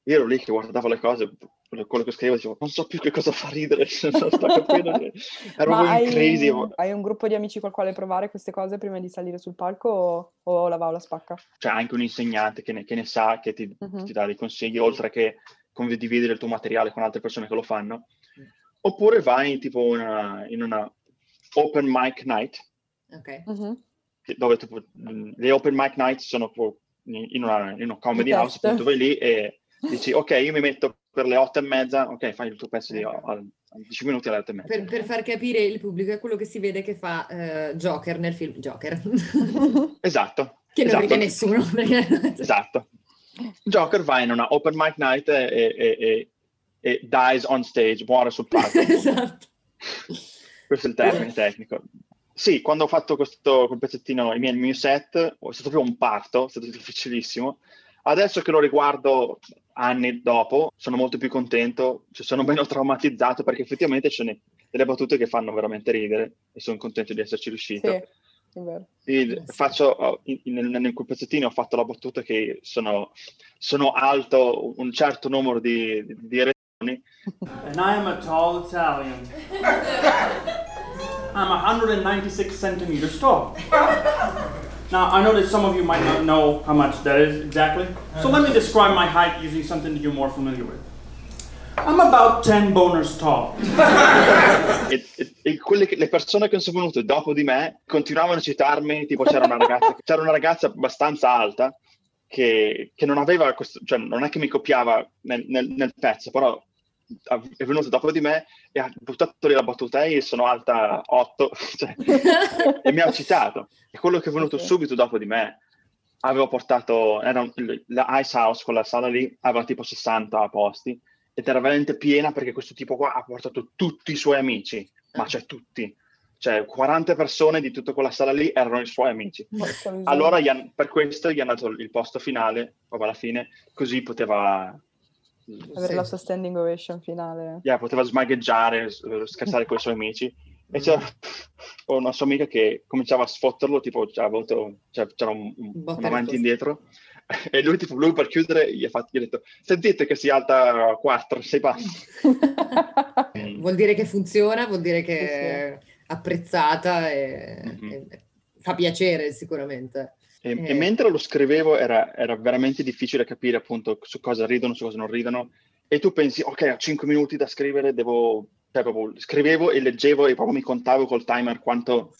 S4: io ero lì che guardavo le cose, quello che scrivevo, dicevo, non so più che cosa fa ridere, non sto capendo. niente. Ero
S1: Ma hai,
S4: crisi.
S1: hai un gruppo di amici col quale provare queste cose prima di salire sul palco o, o la va o la spacca?
S4: C'è anche un insegnante che ne, che ne sa, che ti,
S1: Mhm.
S4: ti dà dei consigli, oltre che condividere il tuo materiale con altre persone che lo fanno. Oppure vai tipo una, in una open mic night,
S2: Ok.
S1: Mhm.
S4: che- dove mh, le open mic night sono in una, in una comedy house, appunto vai lì e dici ok io mi metto per le otto e mezza, ok fai il tuo pezzo di a- a 10 minuti alle otto e mezza.
S2: Per, per far capire il pubblico è quello che si vede che fa eh, Joker nel film Joker,
S4: Esatto.
S2: che non
S4: esatto.
S2: ride nessuno. perché-
S4: Esatto. Joker va in una open mic night e, e- e- e dies on stage, muore sul palco.
S2: esatto.
S4: Questo è il termine tecnico. Sì, quando ho fatto questo quel pezzettino, il mio, il mio set, è stato proprio un parto, è stato difficilissimo. Adesso che lo riguardo anni dopo, sono molto più contento, cioè sono meno traumatizzato perché effettivamente ce ne delle battute che fanno veramente ridere e sono contento di esserci riuscito.
S1: Sì, è vero.
S4: Sì,
S2: sì.
S4: faccio, oh, in, in- nel quel pezzettino ho fatto la battuta che sono, sono alto un certo numero di, di, di erezioni
S9: And I am a tall Italian. I'm 196 centimeters tall. Now, I know that some of you might not know how much that is exactly, so let me describe my height using something that you're more familiar with. I'm about 10 boners tall.
S4: e, e- e quelle che- le persone che sono venute dopo di me continuavano a citarmi, tipo c'era una ragazza, c'era una ragazza abbastanza alta che, che non aveva questo, cioè non è che mi copiava nel, nel- nel pezzo, però è venuta dopo di me e ha buttato lì la battuta, ehi, sono alta 8, cioè, e mi ha citato. E quello che è venuto
S1: Ok.
S4: subito dopo di me avevo portato, era un- la Ice House, quella sala lì, aveva tipo 60 posti ed era veramente piena perché questo tipo qua ha portato tutti i suoi amici, ma cioè tutti. Cioè 40 persone di tutta quella sala lì erano i suoi amici. Allora han- per questo gli hanno dato il posto finale, proprio alla fine, così poteva,
S1: Avere
S2: Sì.
S1: la sua standing ovation finale.
S4: yeah, poteva smagheggiare, scherzare con i suoi amici. E
S2: Mm.
S4: c'era una sua amica che cominciava a sfotterlo, tipo c'era, avuto, cioè, c'era un, un, avanti e indietro. E lui, tipo, lui per chiudere gli ha, fatto, gli ha detto, sentite che si alta a 4, 6 passi.
S2: Vuol dire che funziona, vuol dire che
S1: Sì, sì.
S2: è apprezzata e,
S4: Mhm.
S2: e fa piacere sicuramente.
S4: E,
S2: Eh.
S4: e mentre lo scrivevo era, era veramente difficile capire appunto su cosa ridono, su cosa non ridono. E tu pensi, ok, ho 5 minuti da scrivere, devo... Cioè, proprio scrivevo e leggevo e proprio mi contavo col timer quanto...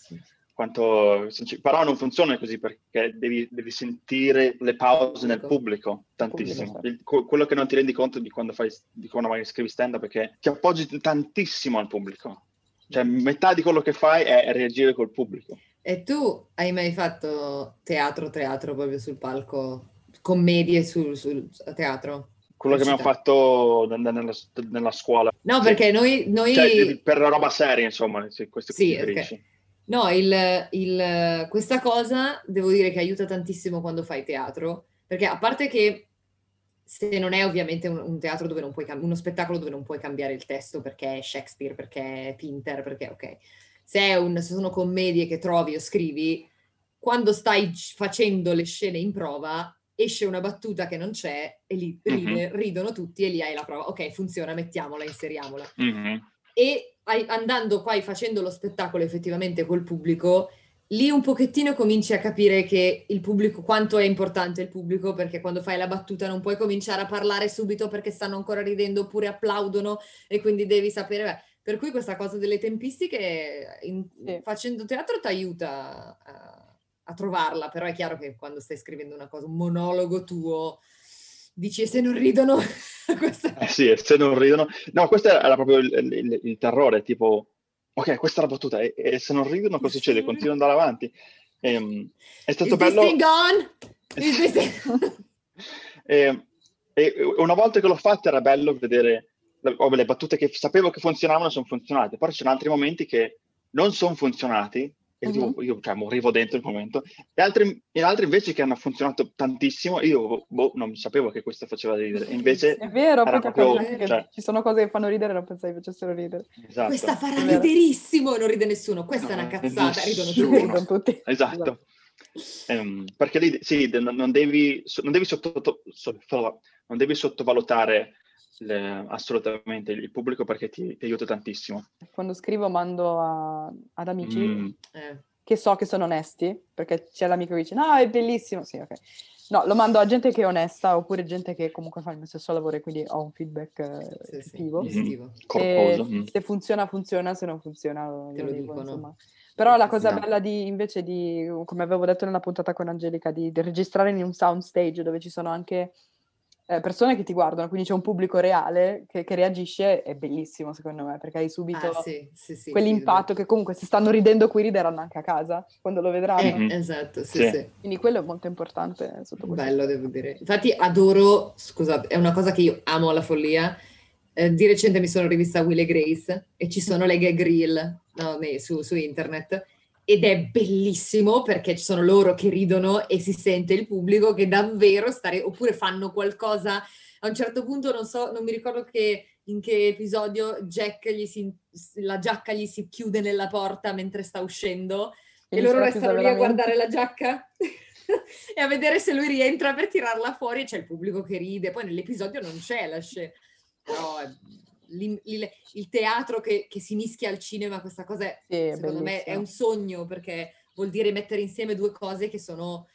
S4: quanto però non funziona così perché devi, devi sentire le pause nel pubblico tantissimo.
S1: Pubblico,
S4: Il- que- quello che non ti rendi conto di quando, fai, di quando magari scrivi stand up perché ti appoggi tantissimo al pubblico. Cioè, metà di quello che fai è reagire col pubblico.
S2: E tu hai mai fatto teatro, teatro proprio sul palco commedie sul, sul teatro.
S4: Quello che abbiamo fatto nella, nella- scuola.
S2: No, perché noi... noi...
S4: Cioè, per la roba seria, insomma, queste
S2: Sì,
S4: riferisci.
S2: No, il- il- questa cosa devo dire che aiuta tantissimo quando fai teatro, perché a parte che se non è ovviamente un, un teatro dove non puoi cam- uno spettacolo dove non puoi cambiare il testo perché è Shakespeare, perché è Pinter, perché ok. Se, è un, se sono commedie che trovi o scrivi, quando stai facendo le scene in prova, esce una battuta che non c'è e lì ride- ridono tutti e lì hai la prova. Ok, funziona, mettiamola, inseriamola
S4: Mhm.
S2: e andando poi facendo lo spettacolo effettivamente col pubblico, lì un pochettino cominci a capire che il pubblico, quanto è importante il pubblico, perché quando fai la battuta non puoi cominciare a parlare subito perché stanno ancora ridendo oppure applaudono e quindi devi sapere. Per cui questa cosa delle tempistiche in-
S1: Sì.
S2: facendo teatro ti aiuta a, a trovarla, però è chiaro che quando stai scrivendo una cosa, un monologo tuo, dici "E se non ridono, questa
S4: Eh sì, e se non ridono... No, questo era proprio il, il- il terrore, tipo, ok, questa è la battuta, e, e se non ridono cosa succede? Continuo ad andare avanti. Ehm, è stato
S2: Is this
S4: bello...
S2: thing gone? Is this
S4: E, e una volta che l'ho fatta era bello vedere le battute che sapevo che funzionavano sono funzionate, poi c'erano altri momenti che non sono funzionati e
S1: Mhm.
S4: io cioè, morivo dentro il momento e altri, e altri invece che hanno funzionato tantissimo io boh, non sapevo che questo faceva ridere invece
S1: È vero, poi
S4: proprio
S1: anche che
S4: cioè,
S1: ci sono cose che fanno ridere e non pensavi facessero ridere.
S4: esatto,
S2: Questa farà riderissimo e non ride nessuno. Questa è una
S4: No,
S2: cazzata, ridono
S4: nessuno.
S2: tutti.
S1: Ridono tutti.
S4: esatto. Ehm, perché lì sì, non non devi, non devi, sotto- so- non devi sottovalutare le- assolutamente il pubblico perché ti, ti aiuta tantissimo.
S1: Quando scrivo mando a- ad amici
S4: Mm.
S2: Eh,
S1: che so che sono onesti, perché c'è l'amico che dice no, è bellissimo, sì, ok. No, lo mando a gente che è onesta, oppure gente che comunque fa il mio stesso lavoro e quindi ho un feedback eh,
S2: sì, sì,
S1: effettivo.
S4: Mhm.
S2: positivo.
S4: Corposo. Mm.
S1: se funziona, funziona, se non funziona, lo,
S2: Te
S1: lo
S2: lo
S1: dico, insomma. Però la cosa
S4: No.
S1: bella di, invece di, come avevo detto nella puntata con Angelica, di, di registrare in un soundstage dove ci sono anche eh, persone che ti guardano, quindi c'è un pubblico reale che, che reagisce, è bellissimo secondo me, perché hai subito
S2: Ah, sì, sì, sì,
S1: quell'impatto che comunque se stanno ridendo qui rideranno anche a casa quando lo vedranno.
S4: Mhm.
S2: esatto, sì,
S4: Sì.
S2: sì.
S1: Quindi quello è molto importante sotto questo
S2: Bello, devo dire. Infatti adoro, scusate, è una cosa che io amo alla follia. Eh, di recente mi sono rivista Will e Grace e ci sono le gag reel no, su, su internet ed è bellissimo perché ci sono loro che ridono e si sente il pubblico che davvero stare, oppure fanno qualcosa. A un certo punto, non so, non mi ricordo che, in che episodio Jack gli si, la giacca gli si chiude nella porta mentre sta uscendo e
S1: Quindi
S2: loro restano lì a guardare la giacca e a vedere se lui rientra per tirarla fuori e c'è il pubblico che ride. Poi nell'episodio non c'è la scena, però è- il, il teatro che, che si mischia al cinema, questa cosa è,
S1: Sì, è
S2: secondo me è
S1: bellissimo.
S2: un sogno perché vuol dire mettere insieme due cose che sono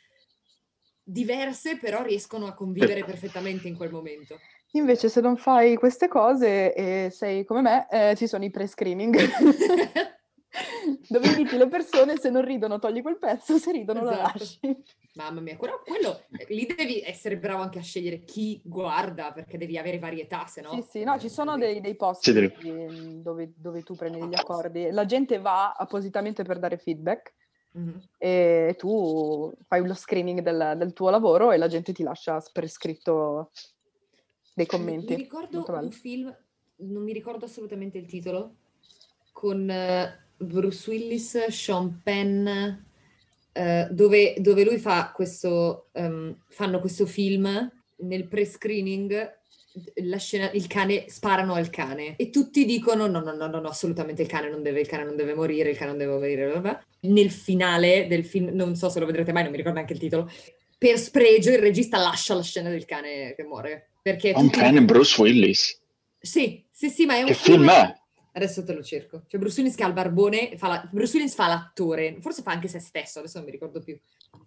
S2: diverse, però riescono a convivere perfettamente in quel momento.
S1: Invece se non fai queste cose e sei come me, eh, ci sono i pre-screening. Dove inviti le persone, se non ridono togli quel pezzo, se ridono lo
S2: Esatto.
S1: lasci.
S2: Mamma mia, però quello lì devi essere bravo anche a scegliere chi guarda perché devi avere varietà, se no.
S1: Sì, sì, no, ci sono dei, dei posti di- dove, dove tu prendi degli accordi. La gente va appositamente per dare feedback
S2: Mhm.
S1: e tu fai lo screening del, del tuo lavoro e la gente ti lascia prescritto dei commenti.
S2: Mi ricordo un film, non mi ricordo assolutamente il titolo, con Bruce Willis, Sean Penn, eh, dove, dove lui fa questo, ehm, fanno questo film nel pre-screening. La scena, il cane, sparano al cane e tutti dicono: no, no, no, no, no, assolutamente il cane non deve, il cane non deve morire, il cane non deve morire. bla bla. Nel finale del film, non so se lo vedrete mai, non mi ricordo neanche il titolo. Per spregio, il regista lascia la scena del cane che muore perché
S4: Un cane Bruce Willis.
S2: sì, sì, sì, ma è un
S4: Che film è?
S2: Adesso te lo cerco. Cioè, Bruce Willis che ha il barbone, fa la- Bruce Willis fa l'attore, forse fa anche se stesso, adesso non mi ricordo più.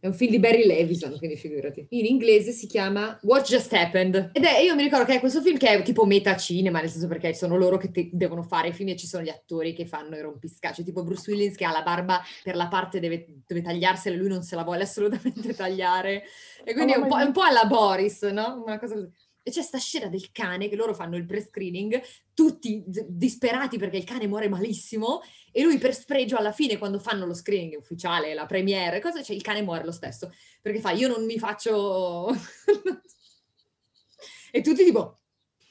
S2: È un film di Barry Levison, quindi figurati. In inglese si chiama What Just Happened. Ed è, io mi ricordo che è questo film che è tipo metacinema, nel senso perché sono loro che te- devono fare i film e ci sono gli attori che fanno i rompiscacci, tipo Bruce Willis che ha la barba per la parte, deve, deve tagliarsela e lui non se la vuole assolutamente tagliare. E quindi è un, po', è un po' alla Boris, no? Una cosa così. E c'è sta scena del cane che loro fanno il pre-screening, tutti d- disperati perché il cane muore malissimo e lui per spregio alla fine quando fanno lo screening ufficiale, la premiere, cosa c'è? Il cane muore lo stesso, perché fa io non mi faccio... e tutti tipo...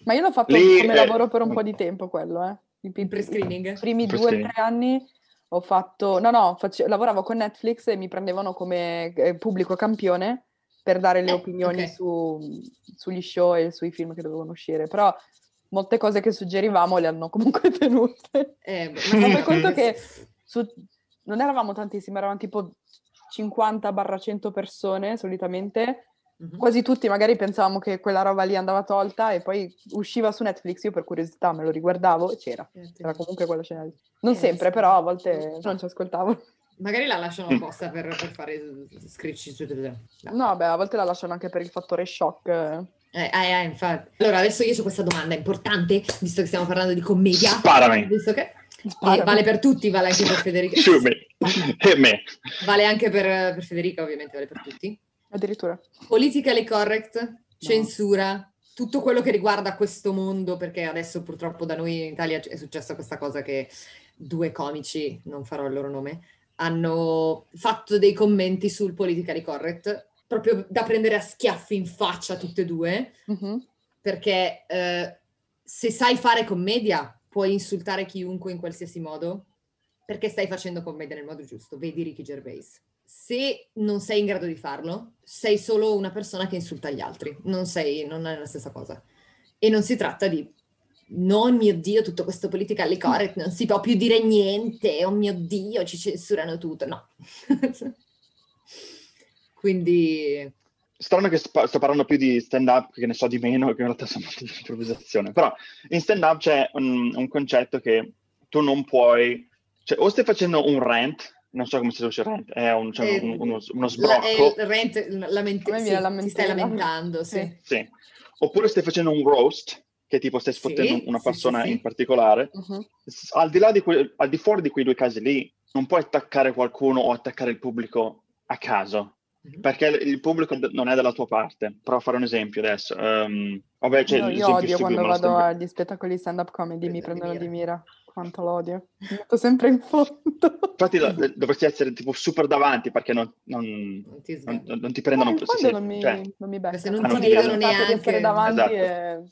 S1: Ma io l'ho fatto
S4: Lì,
S1: come
S4: eh,
S1: lavoro per un po' di tempo quello, eh. I, i-
S2: Il pre-screening?
S1: I primi due o tre anni ho fatto... No, no, face- lavoravo con Netflix e mi prendevano come eh, pubblico campione per dare le
S2: Eh,
S1: opinioni
S2: ok.
S1: su- sugli show e sui film che dovevano uscire. Però molte cose che suggerivamo le hanno comunque tenute.
S2: Eh,
S1: Ma fai conto che su- non eravamo tantissimi, eravamo tipo 50-100 persone solitamente.
S2: Mhm.
S1: Quasi tutti magari pensavamo che quella roba lì andava tolta e poi usciva su Netflix, io per curiosità me lo riguardavo e c'era. C'era comunque quella scena lì. Non
S2: Eh,
S1: sempre,
S2: sì.
S1: però a volte non ci ascoltavo.
S2: Magari la lasciano apposta per, per fare scritch. No.
S1: No, beh, a volte la lasciano anche per il fattore shock.
S2: Eh, eh, eh, infatti. Allora, adesso io ho questa domanda importante, visto che stiamo parlando di commedia.
S4: Sparami.
S2: Visto che eh,
S1: Sparami.
S2: vale per tutti, vale anche per Federica.
S4: Shoot me. Hit me.
S2: Vale anche per, per Federica, ovviamente, vale per tutti.
S1: Addirittura.
S2: Politically correct, censura, tutto quello che riguarda questo mondo, perché adesso purtroppo da noi in Italia è successa questa cosa che due comici, non farò il loro nome, hanno fatto dei commenti sul politically correct, proprio da prendere a schiaffi in faccia tutte e due,
S1: Mhm.
S2: perché eh, se sai fare commedia puoi insultare chiunque in qualsiasi modo, perché stai facendo commedia nel modo giusto, vedi Ricky Gervais. Se non sei in grado di farlo, sei solo una persona che insulta gli altri, non sei, non è la stessa cosa. E non si tratta di, no mio Dio, tutto questo politically correct, non si può più dire niente, oh mio Dio, ci censurano tutto, no. Quindi
S4: Strano che sto, sto parlando più di stand-up, che ne so di meno, che in realtà sono molto di improvvisazione. Però in stand-up c'è un, un concetto che tu non puoi... Cioè, o stai facendo un rant, non so come si traduce rant, è un- cioè,
S2: Eh,
S4: un- uno, uno
S2: la,
S4: sbrocco,
S2: il rent, lament- sì, ti stai lamentando, sì.
S1: Sì.
S4: sì. Oppure stai facendo un roast, che tipo stai
S2: Sì,
S4: sfottendo una
S2: sì,
S4: persona
S2: sì, sì.
S4: in particolare. S- Al di là di que- al di fuori di quei due casi lì, non puoi attaccare qualcuno o attaccare il pubblico a caso.
S2: Mhm.
S4: Perché il pubblico d- non è dalla tua parte. Provo a fare un esempio adesso. Ehm, vabbè, c'è
S1: Io, io odio quando vado
S4: inve-
S1: agli spettacoli stand-up comedy, mi
S2: Prendono di
S1: di
S2: mira.
S1: Quanto l'odio. Mi metto sempre in fondo.
S4: Infatti do- dovresti essere tipo super davanti perché non, non-
S2: Non ti
S4: non- non ti
S1: No,
S4: prendono
S1: in
S4: sì,
S1: fondo
S4: sì,
S1: non mi,
S4: cioè,
S1: non mi becca.
S2: Se non
S4: ti vedono
S1: capitato di
S2: neanche.
S1: essere davanti
S4: Esatto.
S1: e...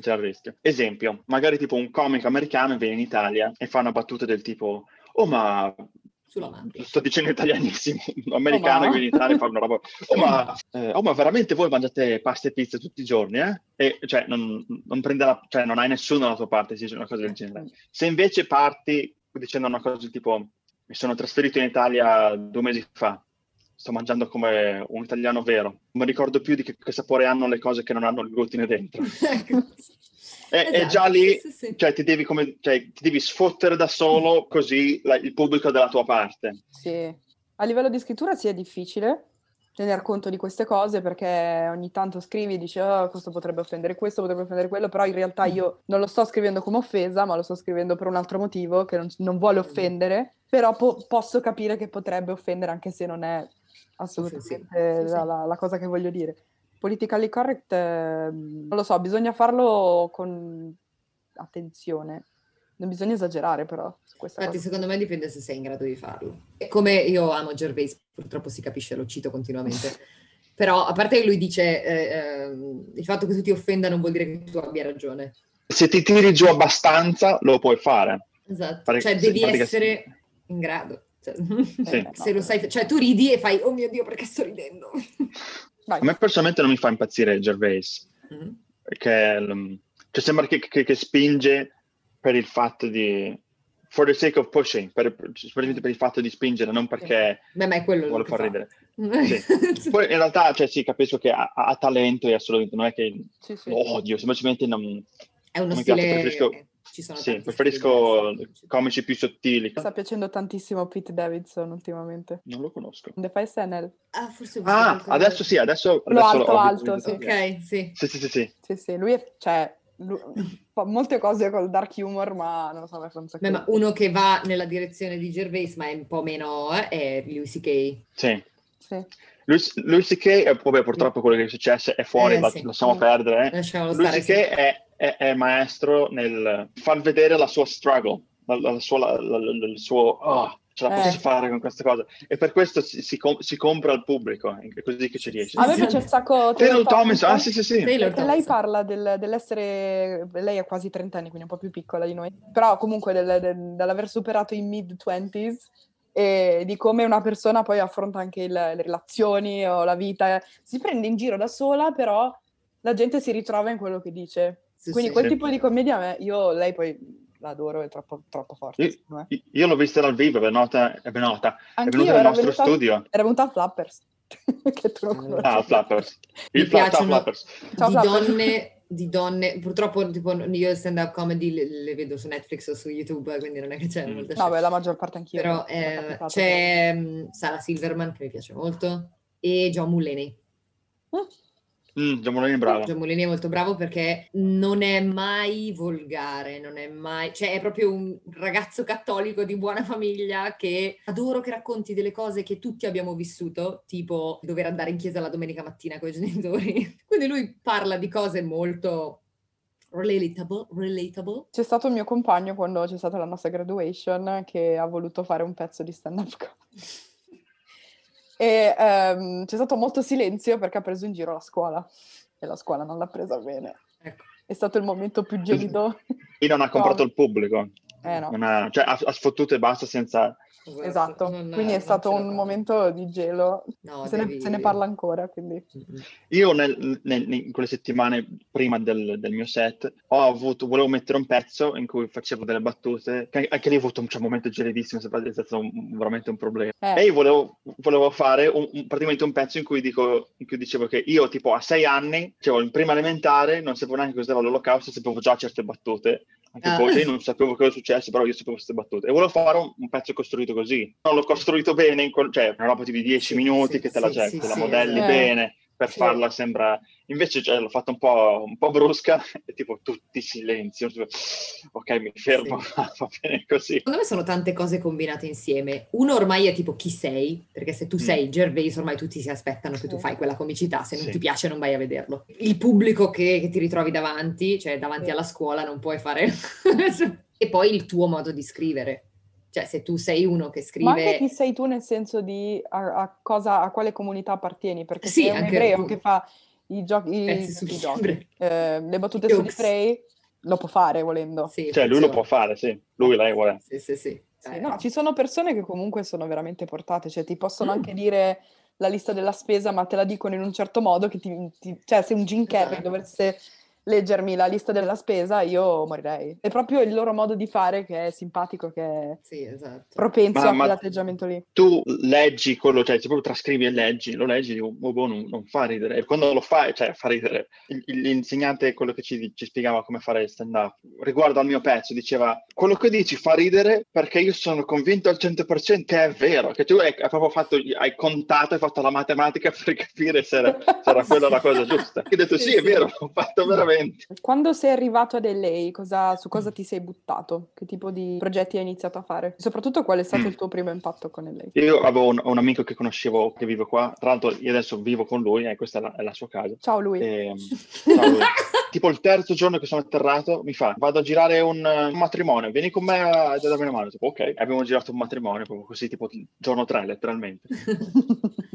S4: c'è il rischio. Esempio, magari tipo un comico americano viene in Italia e fa una battuta del tipo Oh ma sto dicendo italianissimo, un americano
S1: Oh, ma.
S4: che viene in Italia e fa una roba Oh ma, eh, oh, ma veramente voi mangiate pasta e pizza tutti i giorni, eh? E cioè non, non la- cioè, non hai nessuno dalla tua parte se dice una cosa del genere. Se invece parti dicendo una cosa tipo mi sono trasferito in Italia due mesi fa, sto mangiando come un italiano vero, non mi ricordo più di che, che sapore hanno le cose che non hanno il glutine dentro.
S2: Ecco.
S4: E, e
S2: Esatto,
S4: già lì
S2: sì, sì, sì.
S4: cioè, ti, devi come, cioè, ti devi sfottere da solo così la- il pubblico è dalla tua parte.
S1: Sì. A livello di scrittura sì è difficile tener conto di queste cose perché ogni tanto scrivi e dici "Oh, questo potrebbe offendere questo, potrebbe offendere quello, però in realtà io non lo sto scrivendo come offesa, ma lo sto scrivendo per un altro motivo che non, non vuole offendere, però po- posso capire che potrebbe offendere anche se non è assolutamente
S2: Sì, sì.
S1: La, la- la cosa che voglio dire. Politically correct, ehm, non lo so, bisogna farlo con attenzione. Non bisogna esagerare però su questa
S2: Infatti,
S1: cosa.
S2: secondo me dipende se sei in grado di farlo. E Come io amo Gervais, purtroppo si capisce, lo cito continuamente. Però, a parte che lui dice eh, ehm, il fatto che tu ti offenda non vuol dire che tu abbia ragione.
S4: Se ti tiri giù abbastanza, lo puoi fare.
S2: Esatto.
S4: Pare-
S2: cioè, devi
S4: pratica
S2: essere in grado. Cioè,
S4: Sì.
S2: se lo sai, cioè tu ridi e fai, oh mio Dio, perché sto ridendo?
S1: Vai.
S4: A me personalmente non mi fa impazzire Gervais,
S2: Mhm.
S4: perché cioè, sembra che, che- che spinge per il fatto di... For the sake of pushing, per, semplicemente per il fatto di spingere, non perché
S2: Beh, ma è quello
S4: vuole far
S2: fa.
S4: ridere. Poi in realtà, cioè, sì, capisco che ha, ha talento e assolutamente non è che
S1: Sì, sì.
S4: lo odio, semplicemente non...
S2: È uno
S4: Non mi
S2: stile...
S4: piace, preferisco-
S2: Ci sono
S4: Sì, preferisco
S2: stili diversi.
S4: comici più sottili.
S1: Sta piacendo tantissimo Pete Davidson ultimamente.
S4: Non lo conosco.
S1: The Fai SNL.
S2: Ah, forse
S4: Ah, adesso sì, adesso...
S1: Quello
S4: adesso
S1: alto, alto, sì.
S2: Ok, sì.
S4: Sì, sì, sì, sì.
S1: Sì, sì, lui è, cioè, lu- fa molte cose col dark humor, ma non lo so, un sacco
S2: Beh, ma uno che va nella direzione di Gervais, ma è un po' meno, eh, è Louis C.K.
S4: Sì.
S1: Sì.
S4: Louis, Louis C.K. eh, vabbè, purtroppo quello che è successo è fuori,
S2: Eh,
S4: la-
S2: sì.
S4: lasciamo perdere. eh.
S2: Lasciamolo
S4: Louis
S2: stare.
S4: C.K.
S2: sì.
S4: è, è- è maestro nel far vedere la sua struggle, la, la sua, la- la- la- il suo "Oh, ce la
S1: Eh.
S4: posso fare con questa cosa. E per questo si, si com- si compra al pubblico, è così che ci riesce.
S1: A me piace un sacco
S4: Taylor Thomas, ah sì sì sì.
S2: Taylor
S1: lei parla del- dell'essere, lei ha quasi 30 anni, quindi un po' più piccola di noi, però comunque del- del- dell'aver superato i mid-20s e di come una persona poi affronta anche il- le relazioni o la vita, si prende in giro da sola, però la gente si ritrova in quello che dice.
S2: Sì,
S1: Quindi
S2: sì.
S1: quel
S4: Sì.
S1: tipo di commedia, io lei poi l'adoro, è troppo, troppo forte.
S4: Io, io l'ho vista dal vivo, è venuta, è venuta, è
S1: Anch'io
S4: venuta nel nostro
S1: venuta-
S4: studio.
S1: Era venuta a Flappers, che tu non conosci.
S4: Ah, Flappers.
S2: Mi
S4: Il Fla- ciao,
S2: piacciono
S4: Flappers.
S1: Ciao,
S2: di
S1: Flappers.
S2: donne, di donne, purtroppo tipo, io stand-up comedy le, le vedo su Netflix o su YouTube, quindi non è che c'è
S4: Mm.
S2: molta
S1: No, beh, la maggior parte anch'io.
S2: Però
S1: è
S2: eh, c'è mm, Sara Silverman che mi piace molto e John Mulaney.
S4: Mm, Giamolini bravo.
S2: John Mulaney è molto bravo perché non è mai volgare, non è mai... cioè è proprio un ragazzo cattolico di buona famiglia che adoro che racconti delle cose che tutti abbiamo vissuto, tipo dover andare in chiesa la domenica mattina con i genitori. Quindi lui parla di cose molto relatable, relatable.
S1: C'è stato il mio compagno quando c'è stata la nostra graduation che ha voluto fare un pezzo di stand-up comedy. E ehm, c'è stato molto silenzio perché ha preso in giro la scuola e la scuola non l'ha presa bene.
S2: Ecco.
S1: È stato il momento più gelido.
S4: Chi non ha comprato il pubblico.
S1: Eh no,
S4: Non ha- cioè, ha, ha sfottuto e basta senza...
S1: esatto.
S2: non-
S1: Quindi è stato un momento di gelo.
S2: No,
S1: se, ne,
S2: devi-
S1: se ne parla ancora, quindi...
S4: Io nel- nel- in quelle settimane prima del, del mio set ho avuto, volevo mettere un pezzo in cui facevo delle battute, che anche lì ho avuto un, cioè, un momento gelidissimo, è stato un- veramente un problema.
S1: Eh.
S4: E io volevo, volevo fare un- un- praticamente un pezzo in cui, dico, in cui dicevo che io tipo a sei anni, cioè in prima elementare, non sapevo neanche cos'era l'olocausto, sapevo già certe battute. Anche
S2: Ah.
S4: poi non sapevo cosa successe, però io sapevo queste battute. E volevo fare un, un pezzo costruito così. Non l'ho costruito bene, in quel- cioè una roba di 10
S2: Sì,
S4: minuti
S2: sì,
S4: che te la,
S2: sì,
S4: te la modelli
S1: esatto.
S4: bene per
S1: Sì.
S4: farla sembra... Invece cioè, l'ho fatta un po', un po' brusca e tipo tutti silenzio. Tipo, ok, mi fermo, va bene così.
S2: Secondo me sono tante cose combinate insieme. Uno ormai è tipo chi sei, perché se tu
S4: Mm.
S2: sei Gervais ormai tutti si aspettano che tu
S1: Sì.
S2: fai quella comicità, se non
S4: Sì.
S2: ti piace non vai a vederlo. Il pubblico che, che ti ritrovi davanti, cioè davanti
S1: Sì.
S2: alla scuola non puoi fare... e poi il tuo modo di scrivere. Cioè se tu sei uno che
S1: Ma anche
S2: scrive...
S1: chi sei tu nel senso di a, a cosa, a quale comunità appartieni, perché
S2: Sì,
S1: se è un ebreo
S2: tu.
S1: che fa i giochi, i,
S2: sugli
S1: i giochi, eh, le battute
S2: Jokes.
S1: sugli ebrei, lo può fare volendo.
S2: Sì,
S4: Cioè, lui lo può fare, sì. Lui, lei vuole.
S2: Sì, sì, sì.
S1: Sì,
S2: Eh,
S1: no, ci sono persone che comunque sono veramente portate, cioè ti possono
S2: Mm.
S1: anche dire la lista della spesa, ma te la dicono in un certo modo che ti, ti- cioè se un Jim Carrey
S2: Esatto.
S1: dovesse leggermi la lista della spesa, io morirei. È proprio il loro modo di fare che è simpatico, che è
S2: Sì, esatto.
S1: propenso
S4: Ma-
S1: a quell'atteggiamento lì.
S4: tu leggi quello, cioè, se proprio trascrivi e leggi, lo leggi, dico, oh, boh, non, non fa ridere. E quando lo fai, cioè, fa ridere. Il- il- L'insegnante, quello che ci, ci spiegava come fare stand-up, riguardo al mio pezzo, diceva, quello che dici fa ridere perché io sono convinto al 100% che è vero, che tu hai, hai proprio fatto, hai contato, hai fatto la matematica per capire se era, se era quella la cosa giusta. E ho detto, sì,
S2: Sì,
S4: è
S2: sì.
S4: vero, l'ho fatto veramente.
S1: Quando sei arrivato ad LA, cosa- su cosa ti sei buttato? Che tipo di progetti hai iniziato a fare? Soprattutto qual è stato
S4: Mm.
S1: il tuo primo impatto con LA?
S4: Io avevo un, un amico che conoscevo che vive qua, tra l'altro io adesso vivo con lui e questa è la, è la sua casa.
S1: Ciao lui.
S4: Ehm, ciao, lui. tipo il terzo giorno che sono atterrato mi fa vado a girare un, eh, un matrimonio vieni con me a, darmi una mano tipo ok abbiamo girato un matrimonio proprio così tipo giorno 3 letteralmente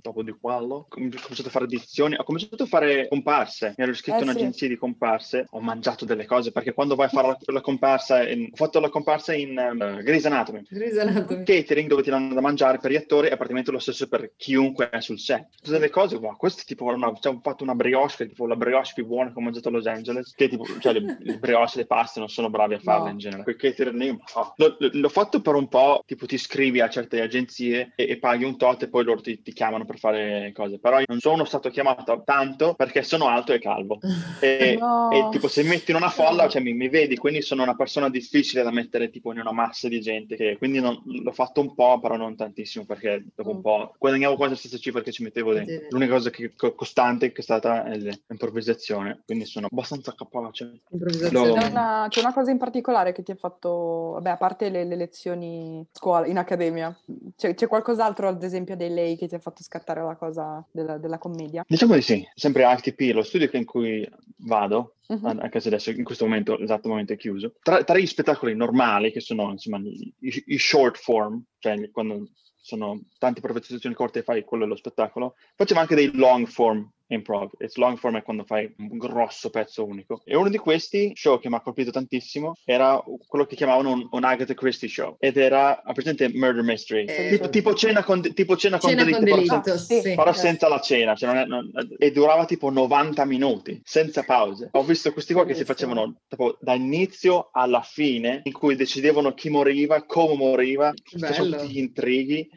S4: dopo di quello ho com- ho cominciato a fare edizioni ho cominciato a fare comparse mi ero iscritto
S1: Eh,
S4: in
S1: sì.
S4: un'agenzia di comparse ho mangiato delle cose perché quando vai a fare la, la comparsa in- ho fatto la comparsa in um, Grey's Anatomy
S2: Grey's Anatomy.
S4: catering dove ti danno da mangiare per gli attori è praticamente lo stesso per chiunque è sul set. Tutte delle cose, ma questo tipo una, cioè, ho fatto una brioche, tipo la brioche più buona che ho mangiato a Los Angeles, che tipo, cioè le, le brioche, le paste non sono bravi a farle
S1: No.
S4: in genere. Quel catering lì, oh. L'ho- l'ho fatto per un po', tipo ti iscrivi a certe agenzie e, e paghi un tot e poi loro ti, ti chiamano per fare cose, però io non sono stato chiamato tanto perché sono alto e calvo. E,
S1: No.
S4: E tipo se metti in una folla, cioè mi, mi vedi, quindi sono una persona difficile da mettere tipo in una massa di gente, che quindi non- l'ho fatto un po', però non tantissimo, perché dopo un
S1: Mm.
S4: po' guadagnavo quasi la stessa cifra che ci mettevo dentro.
S2: Sì.
S4: L'unica cosa che, co- costante che è stata è l'improvvisazione, quindi sono abbastanza capace.
S2: Improvvisazione.
S4: Lo-
S1: C'è una, c'è una cosa in particolare che ti ha fatto, vabbè, a parte le, le lezioni scuola, in accademia, c'è, c'è qualcos'altro, ad esempio, dei lei che ti ha fatto scattare la cosa della, della commedia?
S4: Diciamo di sì, sempre ITP, lo studio in cui vado, An- anche se adesso in questo momento, esatto momento è chiuso, tra, tra gli spettacoli normali, che sono insomma i, i- short form, cioè quando sono tante improvvisazioni corte e fai quello dello spettacolo, facevo anche dei long form improv. It's long form è quando fai un grosso pezzo unico. E uno di questi show che mi ha colpito tantissimo era quello che chiamavano un, un Agatha Christie show ed era, presente Murder Mystery?
S2: Eh,
S4: tipo, tipo cena con, tipo cena con
S2: Cena con
S4: delitto, però
S2: delitto,
S1: sì.
S2: sì.
S4: però senza la cena, cioè non è- non- e durava tipo 90 minuti, senza pause. Ho visto questi qua che si facevano tipo da inizio alla fine, in cui decidevano chi moriva, come moriva, ci facevano
S2: Bello.
S4: tutti gli intrighi,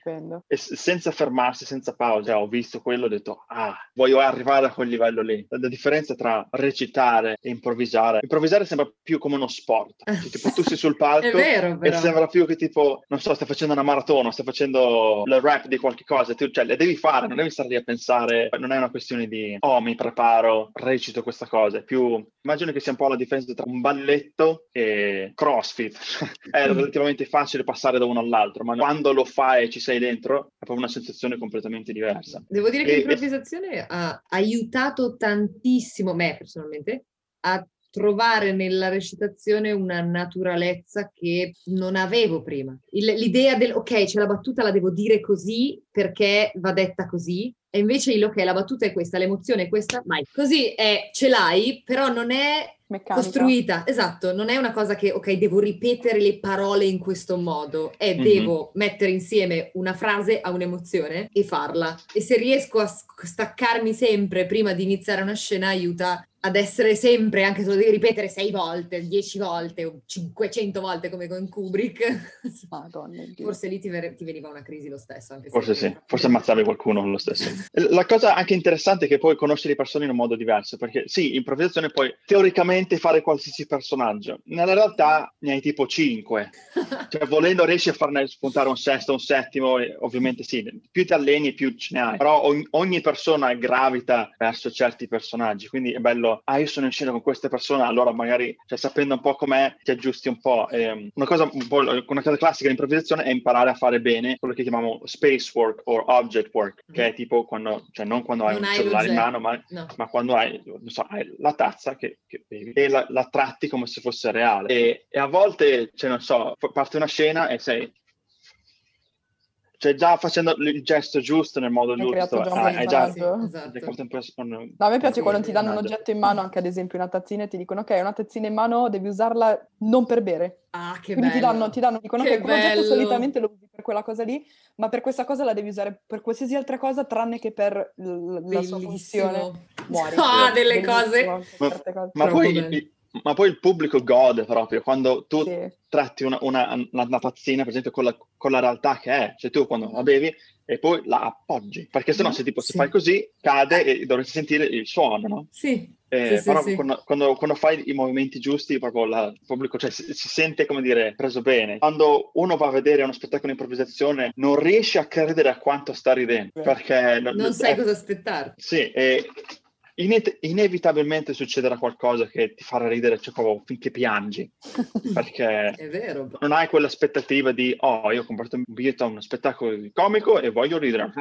S4: e senza fermarsi, senza pause. Ho visto quello e ho detto, ah, voglio arrivare a quel livello lì. La, differenza tra recitare e improvvisare, improvvisare sembra più come uno sport. Cioè, tipo, tu sei sul palco
S2: vero,
S4: e sembra più che tipo, non so, stai facendo una maratona, stai facendo il rap di qualche cosa, tu, cioè le devi fare, non devi stare lì a pensare, non è una questione di, oh, mi preparo, recito questa cosa, è più, immagino che sia un po' la differenza tra un balletto e crossfit. è relativamente facile passare da uno all'altro, ma quando lo fai e ci sei dentro, è proprio una sensazione completamente diversa.
S2: Devo dire che
S4: E-
S2: l'improvvisazione ha aiutato tantissimo me personalmente a trovare nella recitazione una naturalezza che non avevo prima. Il- l'idea del ok, c'è la battuta, la devo dire così perché va detta così. E invece il ok, la battuta è questa, l'emozione è questa, vai. Così è, ce l'hai, però non è
S1: Meccanica.
S2: costruita, esatto, non è una cosa che, ok, devo ripetere le parole in questo modo, è
S4: Mhm.
S2: devo mettere insieme una frase a un'emozione e farla. E se riesco a staccarmi sempre prima di iniziare una scena, aiuta ad essere sempre, anche se lo devi ripetere sei volte, dieci volte o 500 volte come con Kubrick,
S1: Madonna
S2: forse lì ti, ver- ti veniva una crisi lo stesso. Anche se-
S4: Forse sì, forse ammazzavi qualcuno lo stesso. La cosa anche interessante è che poi conosci le persone in un modo diverso, perché sì, improvvisazione puoi teoricamente fare qualsiasi personaggio, nella realtà ne hai tipo 5, cioè volendo riesci a farne spuntare un sesto, un settimo, e ovviamente sì, più ti alleni più ce ne hai, però ogni, ogni persona gravita verso certi personaggi, quindi è bello, ah io sono in scena con queste persone, allora magari cioè, sapendo un po' com'è ti aggiusti un po'. Ehm, una, cosa, un po', una cosa classica dell'improvvisazione è imparare a fare bene quello che chiamiamo space work o object work, che è tipo quando, cioè non quando hai
S2: Non
S4: un
S2: hai
S4: cellulare in mano, ma
S2: No.
S4: ma quando hai, non so, hai la tazza che, che e la, la tratti come se fosse reale. E, e a volte, cioè, non so, parte una scena e sei... Cioè, già facendo il gesto giusto nel modo giusto,
S1: un
S4: hai, hai già...
S2: Sì, esatto.
S1: No, a me piace quando ti danno un oggetto in mano, anche ad esempio una tazzina, e ti dicono: Ok, una tazzina in mano, devi usarla non per bere.
S2: Ah, che
S1: Quindi ti
S2: bello.
S1: danno, ti danno, dicono:
S2: Che
S1: Ok, quell'oggetto solitamente lo usi per quella cosa lì, ma per questa cosa la devi usare per qualsiasi altra cosa, tranne che per l- la sua
S2: Bellissimo.
S1: funzione. Muori.
S2: Ah, delle
S1: Bellissimo,
S2: cose.
S4: Ma-
S1: cose.
S4: Ma poi, ma poi il pubblico gode proprio quando tu
S1: Sì.
S4: tratti una, una, una- una tazzina, per esempio, con la, con la realtà che è. Cioè tu quando la bevi e poi la appoggi. Perché sennò se tipo se
S2: Sì.
S4: fai così cade e dovresti sentire il suono, no?
S2: Sì,
S4: Eh,
S2: Sì,
S4: però. Quando, quando- quando fai i movimenti giusti, proprio la- il pubblico cioè, si, si sente, come dire, preso bene. Quando uno va a vedere uno spettacolo di improvvisazione, non riesce a credere a quanto sta ridendo. Perché
S2: non sai cosa aspettarti.
S4: Sì, e ine- inevitabilmente succederà qualcosa che ti farà ridere cioè, proprio finché piangi. Perché
S2: È vero.
S4: non hai quell'aspettativa di, oh, io ho comprato un biglietto a uno spettacolo comico e voglio ridere.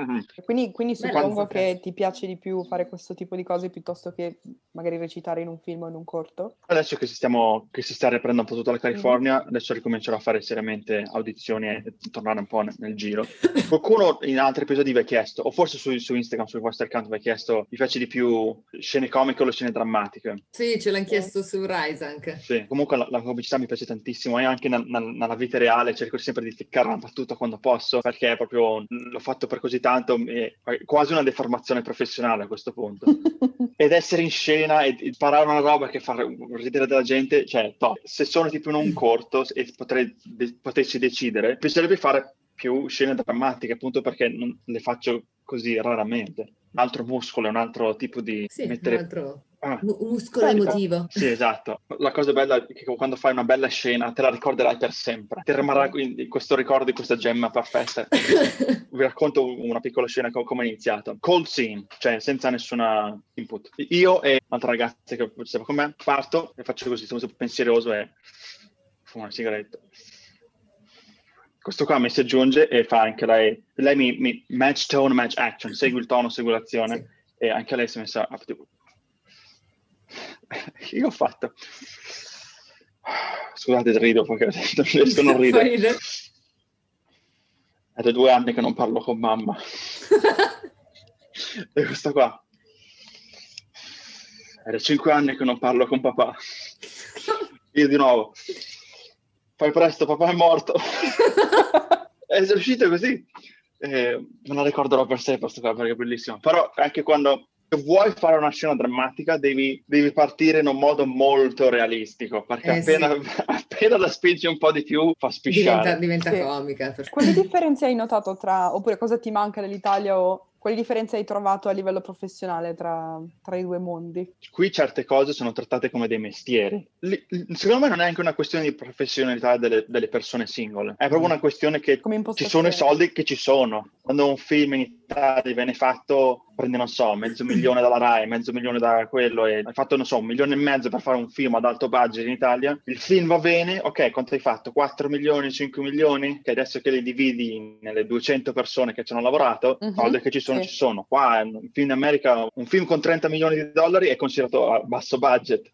S1: Quindi, quindi suppongo che ti piace di più fare questo tipo di cose piuttosto che magari recitare in un film o in un corto.
S4: Adesso che si, stiamo, che si sta riprendendo un po' tutta la California, adesso ricomincerò a fare seriamente audizioni e tornare un po' nel, nel giro. Qualcuno in altri episodi vi ha chiesto, o forse su, su Instagram, sul vostro account, vi ha chiesto, vi piace di più scene comiche o le scene drammatiche?
S2: Sì, ce l'hanno chiesto su Rise anche.
S4: Sì, comunque la, la comicità mi piace tantissimo e anche nel- nel- nella vita reale cerco sempre di ficcare una battuta quando posso perché proprio l'ho fatto per così tanto è quasi una deformazione professionale a questo punto. Ed essere in scena e imparare una roba che fa ridere della gente, cioè top. Se sono tipo in un corto e potrei, de- potessi decidere, mi piacerebbe fare più scene drammatiche appunto perché non le faccio così raramente. Un altro muscolo, un altro tipo di
S2: Sì,
S4: mettere...
S2: un altro
S4: Ah,
S2: mu- muscolo
S1: Certo.
S2: emotivo.
S4: sì, esatto. La cosa bella è che quando fai una bella scena te la ricorderai per sempre. Ti rimarrà quindi questo ricordo di questa gemma perfetta. Vi racconto una piccola scena co- come è iniziato. Cold scene, cioè senza nessuna input. Io e un'altra ragazza che faceva con me parto e faccio così, sono pensieroso e fumo una sigaretta. Questo qua mi si aggiunge e fa anche lei. Lei mi, mi match tone, match action, segui il tono, segui l'azione. E anche lei si è messa a tipo... Io ho fatto... Scusate, rido perché non riesco a non ridere. È da due anni che non parlo con mamma. e questa qua. È da cinque anni che non parlo con papà. Io di nuovo. Fai presto, papà è morto. è uscito così. Eh, me la ricorderò per sempre questa qua perché è bellissima. Però anche quando vuoi fare una scena drammatica devi, devi partire in un modo molto realistico perché
S2: Eh,
S4: appena, appena la spingi un po' di più fa spisciare.
S2: diventa, diventa
S1: Sì.
S2: comica.
S1: Quali differenze hai notato tra, oppure cosa ti manca dell'Italia o quali differenze hai trovato a livello professionale tra, tra i due mondi?
S4: qui certe cose sono trattate come dei mestieri. Li- secondo me non è anche una questione di professionalità delle, delle persone singole, è proprio una questione che ci sono i soldi che ci sono. Quando un film in Italia viene fatto, prendi, non so, mezzo milione dalla RAI, mezzo milione da quello, e hai fatto, non so, un milione e mezzo per fare un film ad alto budget in Italia, il film va bene, ok, quanto hai fatto? 4 milioni, 5 milioni? Che adesso che li dividi nelle 200 persone che ci hanno lavorato,
S1: Mhm,
S4: soldi che ci sono,
S1: sì.
S4: ci sono. Qua, un film in America, un film con 30 milioni di dollari è considerato a basso budget.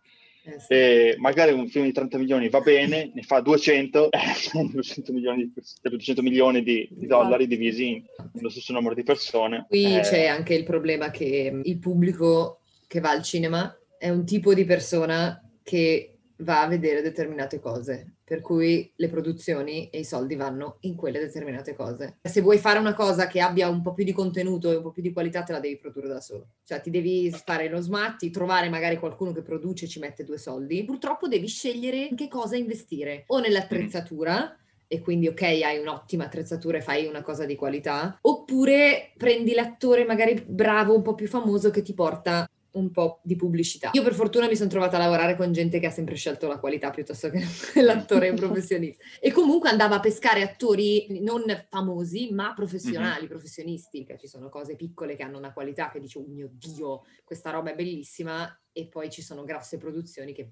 S2: Eh.
S4: E magari un film di 30 milioni va bene, ne fa 200, eh, sono 200 milioni di, 200 milioni di- di dollari divisi in- nello stesso numero di persone.
S2: Qui
S4: Eh,
S2: c'è anche il problema che il pubblico che va al cinema è un tipo di persona che va a vedere determinate cose, per cui le produzioni e i soldi vanno in quelle determinate cose. Se vuoi fare una cosa che abbia un po' più di contenuto e un po' più di qualità, te la devi produrre da solo. Cioè ti devi fare lo smatti, trovare magari qualcuno che produce e ci mette due soldi. Purtroppo devi scegliere in che cosa investire, o nell'attrezzatura, e quindi ok, hai un'ottima attrezzatura e fai una cosa di qualità, oppure prendi l'attore magari bravo, un po' più famoso che ti porta un po' di pubblicità. Io per fortuna mi sono trovata a lavorare con gente che ha sempre scelto la qualità piuttosto che l'attore professionista e comunque andava a pescare attori non famosi ma professionali, professionisti, che ci sono cose piccole che hanno una qualità che dici oh mio Dio, questa roba è bellissima e poi ci sono grosse produzioni che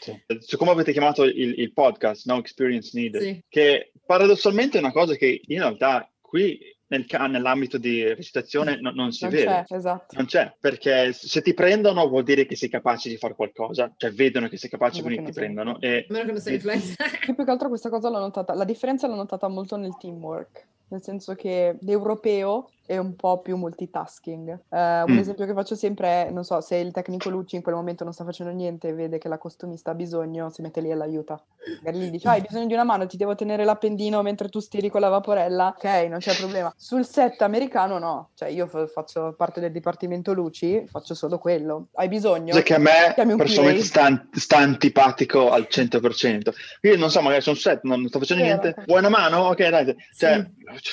S4: sì. Siccome avete chiamato il, il podcast No Experience Needed,
S2: Sì.
S4: che paradossalmente è una cosa che in realtà qui nel nell'ambito di recitazione no- non si
S1: Non
S4: vede.
S1: c'è, esatto.
S4: Non c'è, perché se ti prendono vuol dire che sei capace di fare qualcosa, cioè vedono che sei capace,
S1: Perché
S4: quindi ti prendono. E
S2: a meno che non sei influencer.
S1: Io più che altro questa cosa l'ho notata, la differenza l'ho notata molto nel teamwork, nel senso che l'europeo è un po' più multitasking. Eh, un
S4: Mm.
S1: esempio che faccio sempre è, non so, se il tecnico Lucci in quel momento non sta facendo niente e vede che la costumista ha bisogno, si mette lì e l'aiuta. Magari gli dice, "Ah, hai bisogno di una mano, ti devo tenere l'appendino mentre tu stiri con la vaporella. Ok, non c'è problema. Sul set americano no, cioè io fa- faccio parte del dipartimento Luci, faccio solo quello. Hai bisogno?
S4: cosa che a me personalmente sta, sta antipatico al 100%. Io non so, magari sono set, non sto facendo niente. Vuoi una mano? Ok, dai. Cioè,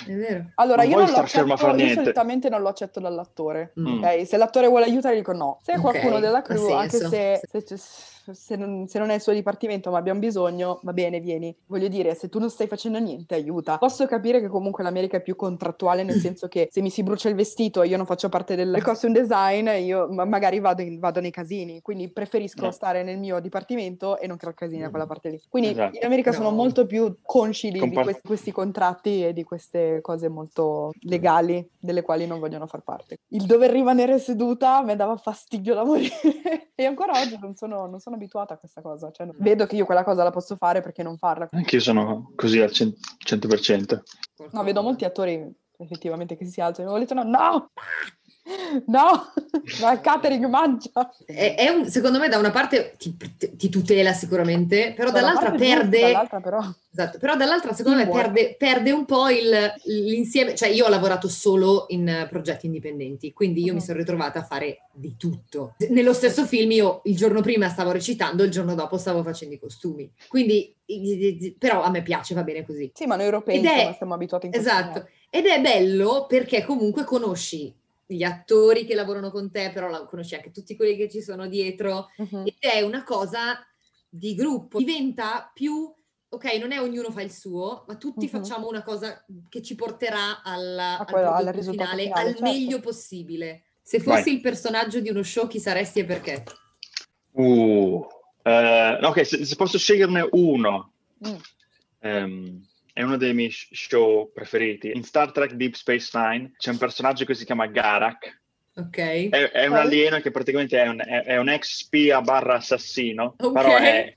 S2: È vero.
S1: Allora,
S4: Non
S1: io non accetto,
S4: niente.
S1: solitamente non lo accetto dall'attore.
S2: Mm.
S1: Ok, se l'attore vuole aiutare, dico no. Se è
S2: Ok,
S1: qualcuno della crew, anche
S2: senso.
S1: se, se- se non, se non è il suo dipartimento, ma abbiamo bisogno, va bene, vieni. Voglio dire, se tu non stai facendo niente, aiuta. Posso capire che comunque l'America è più contrattuale, nel senso che se mi si brucia il vestito e io non faccio parte del costume design, io ma- magari vado, in- vado nei casini. Quindi preferisco
S4: No.
S1: stare nel mio dipartimento e non creare casini da quella parte lì. Quindi
S4: Esatto.
S1: in America sono
S2: No.
S1: molto più consci di, di questi, questi contratti e di queste cose molto legali delle quali non vogliono far parte. Il dover rimanere seduta mi dava fastidio da morire e ancora oggi non sono, non sono abituata a questa cosa. Cioè, non- vedo che io quella cosa la posso fare perché non farla.
S4: anche io sono così al cen- 100%.
S1: No, vedo molti attori effettivamente che si alzano e volete no, no! Ma il catering mangia.
S2: È, è un- secondo me da una parte ti, ti tutela sicuramente, però
S1: Da
S2: dall'altra perde...
S1: dall'altra però.
S2: Esatto, però dall'altra secondo me perde, perde un po' il- l'insieme, cioè io ho lavorato solo in progetti indipendenti, quindi io mi
S1: Mhm.
S2: sono ritrovata a fare di tutto. Nello stesso film io il giorno prima stavo recitando, il giorno dopo stavo facendo i costumi. Quindi, però a me piace, va bene così.
S1: Sì, ma noi europei
S2: è-
S1: siamo abituati in questo
S2: Esatto,
S1: modo.
S2: ed è bello perché comunque conosci gli attori che lavorano con te, però la- conosci anche tutti quelli che ci sono dietro
S1: Mhm.
S2: ed è una cosa di gruppo, diventa più, ok, non è ognuno fa il suo, ma tutti
S1: Mhm.
S2: facciamo una cosa che ci porterà alla- al,
S1: quello- al
S2: prodotto
S1: risultato
S2: finale,
S1: finale,
S2: al
S1: certo.
S2: meglio possibile. Se fossi
S4: Vai.
S2: il personaggio di uno show, chi saresti e perché?
S4: Uh, eh, ok, se, se posso sceglierne uno,
S1: Mm.
S4: ehm, è uno dei miei sh- show preferiti. In Star Trek Deep Space Nine c'è un personaggio che si chiama Garak.
S2: Ok?
S4: È, è un alieno che praticamente è un, è- è un ex spia barra assassino,
S2: Ok.
S4: però è,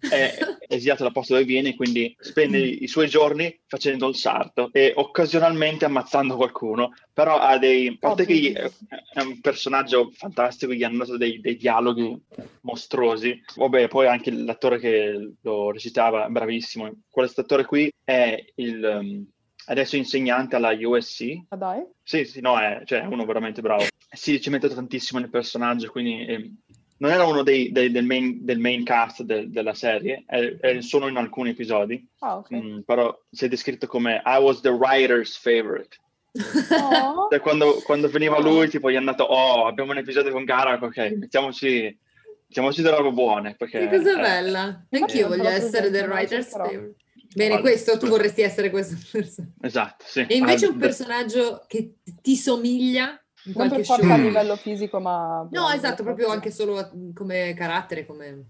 S4: esiliato dal posto dove viene, quindi spende i suoi giorni facendo il sarto e occasionalmente ammazzando qualcuno, però ha dei... A parte che gli- è un personaggio fantastico, gli hanno dato dei, dei dialoghi mostruosi. Vabbè, poi anche l'attore che lo recitava, bravissimo. Quest'attore qui è il... um, adesso insegnante alla USC,
S1: Ah, dai?
S4: Sì, sì, no, è, cioè, è uno veramente bravo. Si ci mette tantissimo nel personaggio, quindi ehm, non era uno dei, dei- del, main, del main cast del- della serie, è, è solo in alcuni episodi,
S1: Ah, ok.
S4: Mm, però si è descritto come I was the writer's favorite.
S1: Oh.
S4: Cioè, quando, quando veniva lui, tipo, gli è andato, oh, abbiamo un episodio con Garak, ok, mettiamoci, mettiamoci delle robe buone. Perché,
S2: Che cosa
S4: eh,
S2: bella! Anch'io
S1: non
S2: voglio essere
S1: lo
S2: Writer's. Favorite. Bene,
S4: Guarda,
S2: questo tu vorresti essere questo personaggio.
S4: Esatto, sì.
S2: E invece
S4: Ah,
S2: un personaggio che ti somiglia in
S1: Non per forza a
S4: Mm.
S1: livello fisico, ma...
S2: No, esatto, proprio anche solo a- come carattere, come...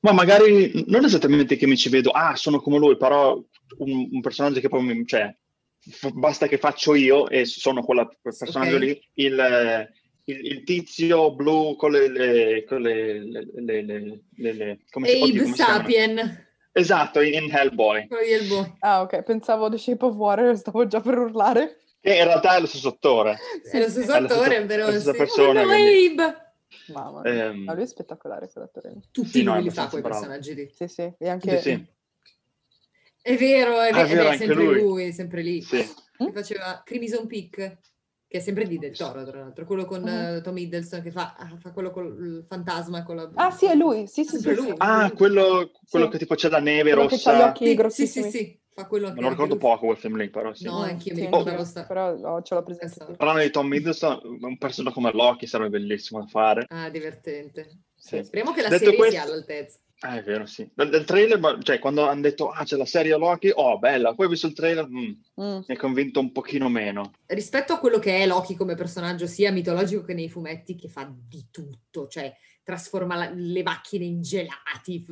S4: Ma magari non esattamente che mi ci vedo, ah, sono come lui, però un, un personaggio che poi mi, cioè, f- basta che faccio io e sono quella- quel personaggio
S2: Ok.
S4: lì, il, il, il tizio blu con le, le, con le, le, le, le- le- le- come si,
S2: Abe
S4: oddio, come si chiama?
S2: Sapien,
S4: Esatto, in, in Hellboy,
S2: Hellboy.
S1: Ah, ok, pensavo The Shape of Water, stavo già per urlare.
S4: che in realtà è lo stesso attore.
S2: È lo stesso
S4: È
S2: attore,
S4: stessa-
S2: però
S4: è la stessa
S2: sì.
S4: persona,
S2: Oh, no,
S4: quindi-
S2: Abe!
S1: Mamma mia.
S4: Ehm,
S1: Ma lui è spettacolare quell'attore.
S2: Tutti
S4: Sì, no,
S2: lui
S4: è
S2: li fa quei
S4: bravo.
S2: personaggi lì.
S1: Sì, sì, e anche...
S4: Sì, sì,
S2: È vero, è,
S4: Ah, è
S2: ve-
S4: vero,
S2: è sempre
S4: lui.
S2: lui, è sempre lì.
S4: sì.
S2: Che faceva Crimson Peak, che è sempre di Del Toro, tra l'altro. Quello con eh, Tom Hiddleston che fa, ah, fa quello con il fantasma con la...
S1: Ah, sì, è lui. Sì, sì,
S2: Sempre
S1: sì,
S2: lui.
S1: sì.
S4: Ah, quello, quello
S1: Sì.
S4: che tipo c'è la neve
S1: Quello che
S4: rossa.
S1: c'ha gli occhi
S2: Sì, sì, sì, sì, fa quello anche
S4: Me lo ricordo poco quel film lì, però sì.
S2: No, anch'io mi
S1: anch'io,
S2: sta...
S1: Però oh, ce l'ho presente.
S4: Parlando di Tom Hiddleston, un personaggio come Loki sarebbe bellissimo da fare.
S2: Ah, divertente.
S4: Sì.
S2: Speriamo che la
S4: Detto
S2: serie
S4: questo-
S2: sia all'altezza.
S4: Ah, è vero, sì. Dal, dal trailer, ma- cioè, quando hanno detto, ah, c'è la serie Loki, oh, bella. Poi ho visto il trailer, mm,
S1: Mm.
S4: mi ha convinto un pochino meno.
S2: rispetto a quello che è Loki come personaggio, sia mitologico che nei fumetti, che fa di tutto, cioè trasforma la- le macchine in gelati,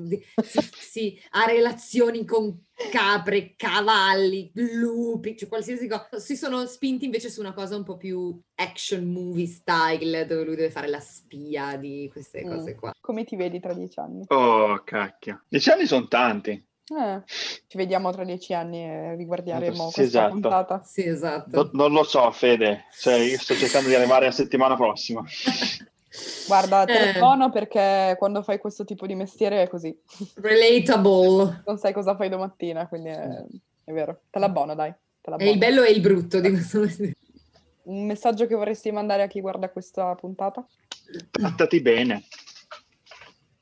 S2: si, si- ha relazioni con capre, cavalli, lupi, cioè qualsiasi cosa. Si sono spinti invece su una cosa un po' più action movie style, dove lui deve fare la spia di queste
S1: Mm.
S2: cose qua.
S1: Come ti vedi tra dieci anni?
S4: Oh, cacchio. Dieci anni sono tanti.
S1: Eh, ci vediamo tra dieci anni e riguarderemo
S4: Sì,
S1: questa
S4: esatto.
S1: puntata.
S2: Sì, esatto.
S4: No- non lo so, Fede. Cioè, io sto cercando di arrivare la settimana prossima.
S1: Guarda,
S2: Eh.
S1: telefono perché quando fai questo tipo di mestiere è così.
S2: Relatable.
S1: Non sai cosa fai domattina, quindi è, è vero. Te l'abbono, dai. Te
S2: È il bello e il brutto di questo mestiere.
S1: Un messaggio che vorresti mandare a chi guarda questa puntata?
S4: Trattati bene.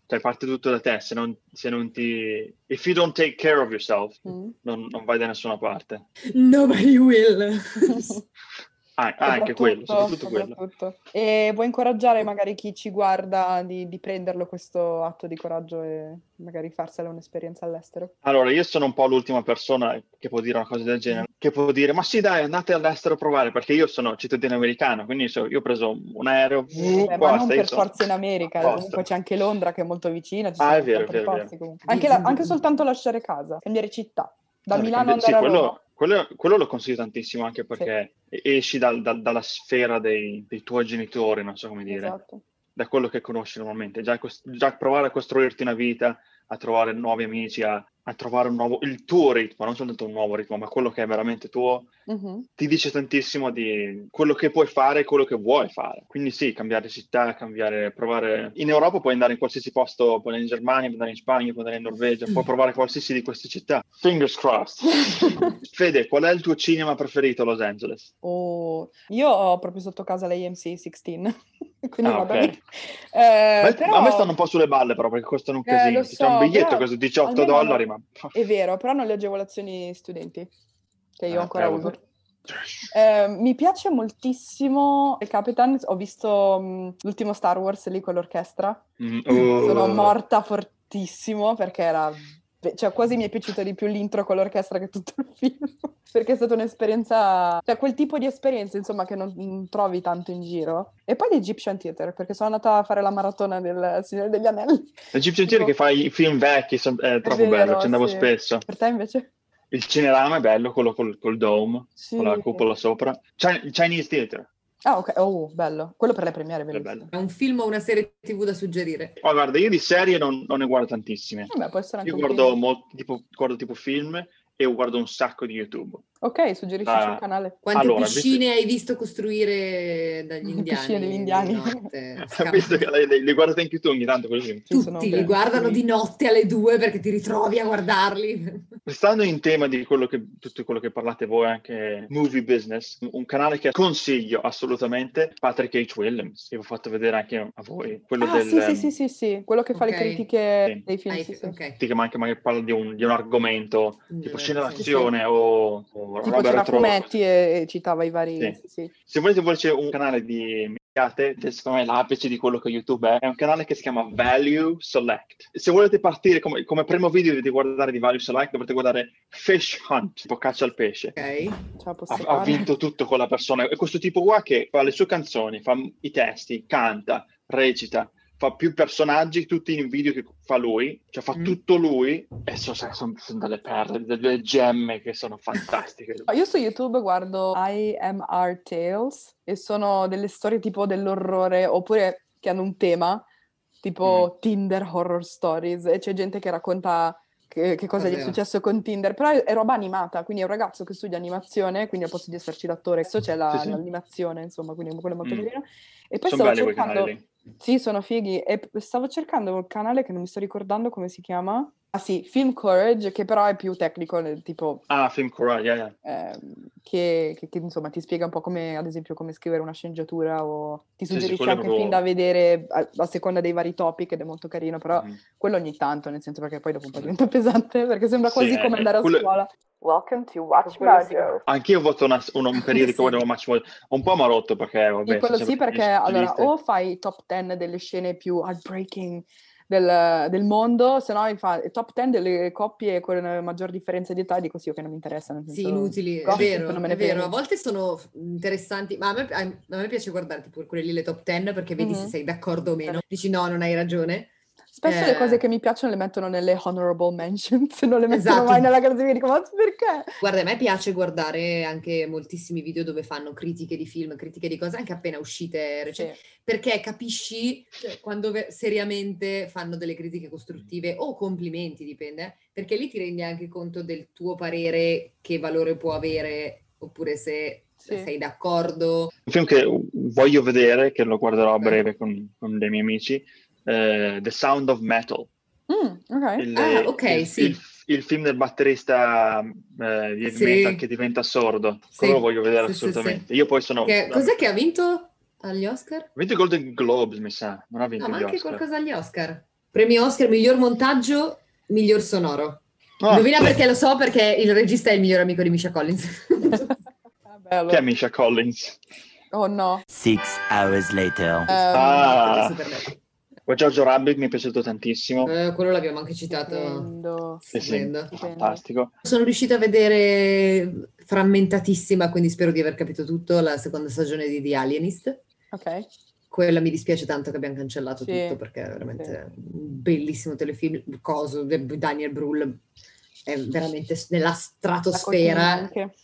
S4: Cioè, parte tutto da te. Se non, se non ti... If you don't take care of yourself,
S1: Mm?
S4: non, non vai da nessuna parte.
S2: Nobody will.
S4: Ah, anche quello, soprattutto quello.
S1: soprattutto. E vuoi incoraggiare magari chi ci guarda di, di prenderlo questo atto di coraggio e magari farsela un'esperienza all'estero?
S4: Allora, io sono un po' l'ultima persona che può dire una cosa del genere, che può dire, ma sì dai, andate all'estero a provare, perché io sono cittadino americano, quindi so- io ho preso un aereo,
S1: Eh, ma
S4: basta,
S1: non per forza in America, comunque c'è anche Londra che è molto vicina, ci
S4: Ah, è vero, vero,
S1: posti
S4: vero.
S1: Anche, la- anche soltanto lasciare casa, cambiare città, da
S4: Eh,
S1: Milano
S4: sì,
S1: andare a Roma.
S4: quello, quello, quello lo consiglio tantissimo anche perché esci dal- dal- dalla sfera dei, dei tuoi genitori, non so come dire,
S1: Esatto.
S4: da quello che conosci normalmente. Già, già provare a costruirti una vita a trovare nuovi amici, a, a trovare un nuovo, il tuo ritmo, non soltanto un nuovo ritmo, ma quello che è veramente tuo,
S1: Mhm.
S4: ti dice tantissimo di quello che puoi fare e quello che vuoi fare. Quindi sì, cambiare città, cambiare, provare. In Europa puoi andare in qualsiasi posto, puoi andare in Germania, puoi andare in Spagna, puoi andare in Norvegia, puoi provare qualsiasi di queste città. Fingers crossed. Fede, qual è il tuo cinema preferito a Los Angeles?
S1: Oh, io ho proprio sotto casa l'AMC 16, quindi
S4: Ah,
S1: vado
S4: ok.
S1: lì. Eh,
S4: Ma-
S1: però-
S4: A me stanno un po' sulle balle però perché costano un
S1: Eh,
S4: casino. C'è
S1: so,
S4: un biglietto
S1: però
S4: costa 18
S1: almeno
S4: dollari, ma...
S1: È vero, però hanno le agevolazioni studenti, che io
S4: Ah,
S1: ancora
S4: cavolo.
S1: uso. Eh, mi piace moltissimo il Capitan, ho visto mh, l'ultimo Star Wars lì con l'orchestra,
S4: Mm,
S1: sono
S4: oh.
S1: morta fortissimo perché era, cioè quasi mi è piaciuto di più l'intro con l'orchestra che tutto il film, perché è stata un'esperienza, cioè quel tipo di esperienza insomma che non, non trovi tanto in giro. E poi l'Egyptian Theater, perché sono andata a fare la maratona del Signore degli Anelli.
S4: L'Egyptian Theater che fa i film vecchi son- è troppo bello,
S1: vero,
S4: ci andavo
S1: sì.
S4: spesso.
S1: Per te invece?
S4: Il Cinerama è bello, quello col, col dome,
S1: Sì.
S4: con la cupola sopra. Chinese Theater.
S1: Ah ok, oh bello, quello per le premiere è
S4: bello.
S2: È un film o una serie tv da suggerire?
S4: Oh, guarda, io di serie non, non ne guardo tantissime.
S1: Vabbè, può essere anche
S4: Io guardo, molto, tipo, guardo tipo film e guardo un sacco di YouTube.
S1: Ok, suggerisci un canale.
S2: Quante
S4: Allora,
S2: piscine hai visto costruire dagli indiani?
S1: piscine degli
S2: di
S1: indiani.
S4: Visto che le, le- le guardate anche tu ogni tanto così.
S1: Sono
S2: Tutti li guardano di notte alle due perché ti ritrovi a guardarli.
S4: Stando in tema di quello che, tutto quello che parlate voi, anche movie business, un canale che consiglio assolutamente, Patrick H. Williams, che vi ho fatto vedere anche a voi, quello
S1: Ah,
S4: del...
S1: sì, sì, sì, sì, sì, quello che fa le critiche
S4: Sì.
S1: dei film, sì, sì.
S2: ok.
S4: che anche magari parla di un, di un argomento tipo
S2: genere,
S4: d'azione o, o
S1: Tipo
S4: retro.
S1: fumetti e, e citava i vari...
S4: Sì.
S1: sì.
S4: Se volete invece un canale di che secondo me è l'apice di quello che YouTube è, è un canale che si chiama Value Select. Se volete partire come, come primo video di guardare di Value Select, dovrete guardare Fish Hunt, tipo caccia al pesce.
S2: Ok.
S1: La
S4: Ha, ha vinto tutto quella persona. E questo tipo qua che fa le sue canzoni, fa i testi, canta, recita, fa più personaggi, tutti in video che fa lui, cioè fa
S2: Mm.
S4: tutto lui, e sono, sono- sono delle perle, delle gemme che sono fantastiche.
S1: Io su YouTube guardo IMR Tales e sono delle storie tipo dell'orrore oppure che hanno un tema, tipo Tinder Horror Stories e c'è gente che racconta che, che cosa gli è successo con Tinder, però è, è roba animata, quindi è un ragazzo che studia animazione, quindi al posto di esserci l'attore, adesso c'è la-
S4: Sì, sì.
S1: l'animazione, insomma, quindi è molto
S4: Mm.
S1: carino. E poi
S4: Sono
S1: stavo cercando... Sì, sono fighi. E stavo cercando un canale che non mi sto ricordando come si chiama. Ah sì, Film Courage, che però è più tecnico, nel tipo
S4: Ah, Film Coral, yeah, yeah.
S1: ehm, che, che- che, insomma ti spiega un po' come, ad esempio, come scrivere una sceneggiatura o ti
S4: Sì, sì,
S1: suggerisce
S4: quello è
S1: anche
S4: proprio-
S1: film da vedere a, a seconda dei vari topic ed è molto carino, però
S4: Mm.
S1: quello ogni tanto, nel senso perché poi dopo un po' diventa pesante, perché sembra
S4: Sì,
S1: quasi
S4: eh,
S1: come andare a
S4: quello-
S1: scuola. Welcome to Watch
S2: sì.
S1: Mojo.
S4: Anch'io ho avuto una- un, un periodo
S2: Sì.
S4: che guardavo Match World, un po' marotto perché, vabbè...
S1: Sì, quello sì, perché allora o fai i top 10 delle scene più heartbreaking del, del mondo, se no fa top 10 delle coppie con maggior differenza di età, dico sì, ok, non mi interessa. nel
S2: Sì, inutili, è
S1: gossip
S2: vero,
S1: me ne
S2: è vero. A volte sono interessanti, ma a me, a me piace guardare tipo quelle lì le top 10 perché vedi se
S1: Mhm.
S2: sei d'accordo o meno. Dici no, non hai ragione.
S1: Spesso le
S2: Eh.
S1: cose che mi piacciono le mettono nelle honorable mentions, non le mettono
S2: Esatto.
S1: mai nella classifica, dico, ma perché?
S2: Guarda, a me piace guardare anche moltissimi video dove fanno critiche di film, critiche di cose anche appena uscite recenti,
S1: Sì.
S2: perché capisci cioè, quando ve- seriamente fanno delle critiche costruttive o complimenti, dipende, perché lì ti rendi anche conto del tuo parere, che valore può avere, oppure se
S1: Sì.
S2: sei d'accordo.
S4: Un film che voglio vedere, che lo guarderò a breve con, con dei miei amici, eh, The Sound of Metal.
S1: Mm, ok.
S4: Il,
S2: Ah, ok,
S4: il-
S2: sì.
S4: il- il film del batterista eh,
S2: Sì.
S4: metal che diventa sordo.
S2: Sì.
S4: Quello lo voglio vedere
S2: Sì, sì,
S4: assolutamente. Io poi sono...
S2: Che- cos'è che ha vinto agli Oscar?
S4: Ha vinto i Golden Globes, mi sa. Non ha vinto
S2: No, ma anche
S4: Oscar.
S2: qualcosa agli Oscar. Premio Oscar, miglior montaggio, miglior sonoro.
S4: Ah,
S2: Indovina perché lo so, perché il regista è il miglior amico di Misha Collins.
S1: Vabbè,
S4: Chi è Misha Collins?
S1: Oh no.
S10: Six hours later.
S1: Ehm,
S4: Ah. Poi Giorgio Rabbit mi è piaciuto tantissimo.
S2: Eh, quello l'abbiamo anche citato.
S1: stupendo.
S4: Sì, sì,
S2: stupendo.
S4: fantastico.
S2: Sono riuscita a vedere frammentatissima, quindi spero di aver capito tutto, la seconda stagione di The Alienist.
S1: Ok.
S2: Quella mi dispiace tanto che abbiamo cancellato
S1: Sì,
S2: tutto perché è veramente un bellissimo telefilm. Coso, Daniel Brühl è veramente nella
S1: La cotina
S2: stratosfera.
S1: anche.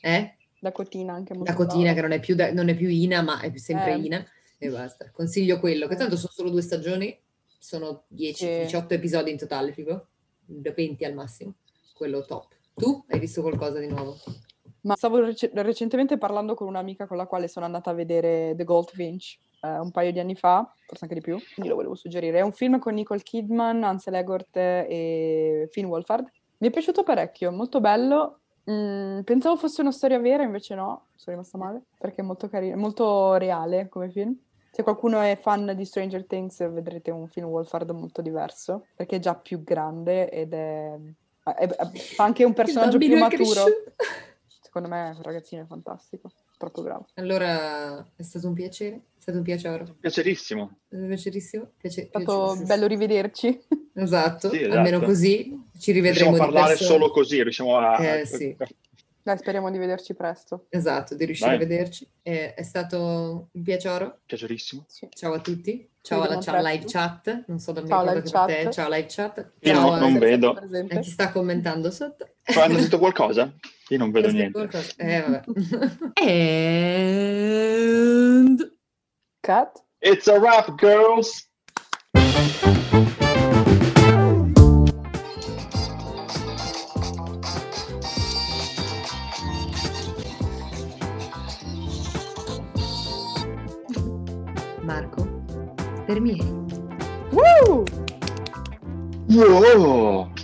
S2: Eh?
S1: La cotina anche molto
S2: La cotina
S1: brava.
S2: che non è più, da- non è più Ina, ma è sempre
S1: Eh.
S2: Ina. E basta. Consiglio quello, che tanto sono solo due stagioni. sono 10,
S1: Sì.
S2: 18 episodi in totale, tipo, da 20 al massimo, quello top. Tu hai visto qualcosa di nuovo?
S1: Ma stavo rec- recentemente parlando con un'amica con la quale sono andata a vedere The Goldfinch eh, un paio di anni fa, forse anche di più, quindi lo volevo suggerire. È un film con Nicole Kidman, Ansel Elgort e Finn Wolfhard. Mi è piaciuto parecchio, molto bello. Mm, pensavo fosse una storia vera, invece no, sono rimasta male, perché è molto carino, molto reale come film. Se qualcuno è fan di Stranger Things vedrete un film Wolfhard molto diverso, perché è già più grande ed è... è- è- anche un personaggio più maturo. Secondo me il ragazzino è fantastico, troppo bravo.
S2: Allora, è stato un piacere, è stato un piacere,
S4: Piacerissimo.
S2: è stato piacerissimo. Piace-
S1: È stato bello rivederci.
S2: Esatto,
S4: Sì, esatto.
S2: almeno così ci
S4: Riusciamo
S2: rivedremo
S4: a
S2: di
S4: parlare solo così, riusciamo a...
S2: Eh, sì.
S1: Dai, speriamo di vederci presto.
S2: Esatto, di riuscire
S4: Dai.
S2: a vederci. Eh, è stato un piacere.
S4: Piacerissimo.
S1: Sì.
S2: Ciao a tutti. Ciao alla ciao live chat. Non so da me
S1: Ciao,
S2: che te.
S1: chat.
S2: Ciao live chat.
S4: Io
S2: Ciao
S4: no- non
S1: Sei
S4: vedo.
S1: presente.
S2: a chi sta commentando sotto.
S4: Hanno detto qualcosa? Io non vedo
S2: Eh,
S4: niente.
S2: qualcosa. Eh, vabbè. And...
S1: Cat?
S4: It's a wrap, girls!
S2: Marco, per me.
S1: Woo!
S4: Wow!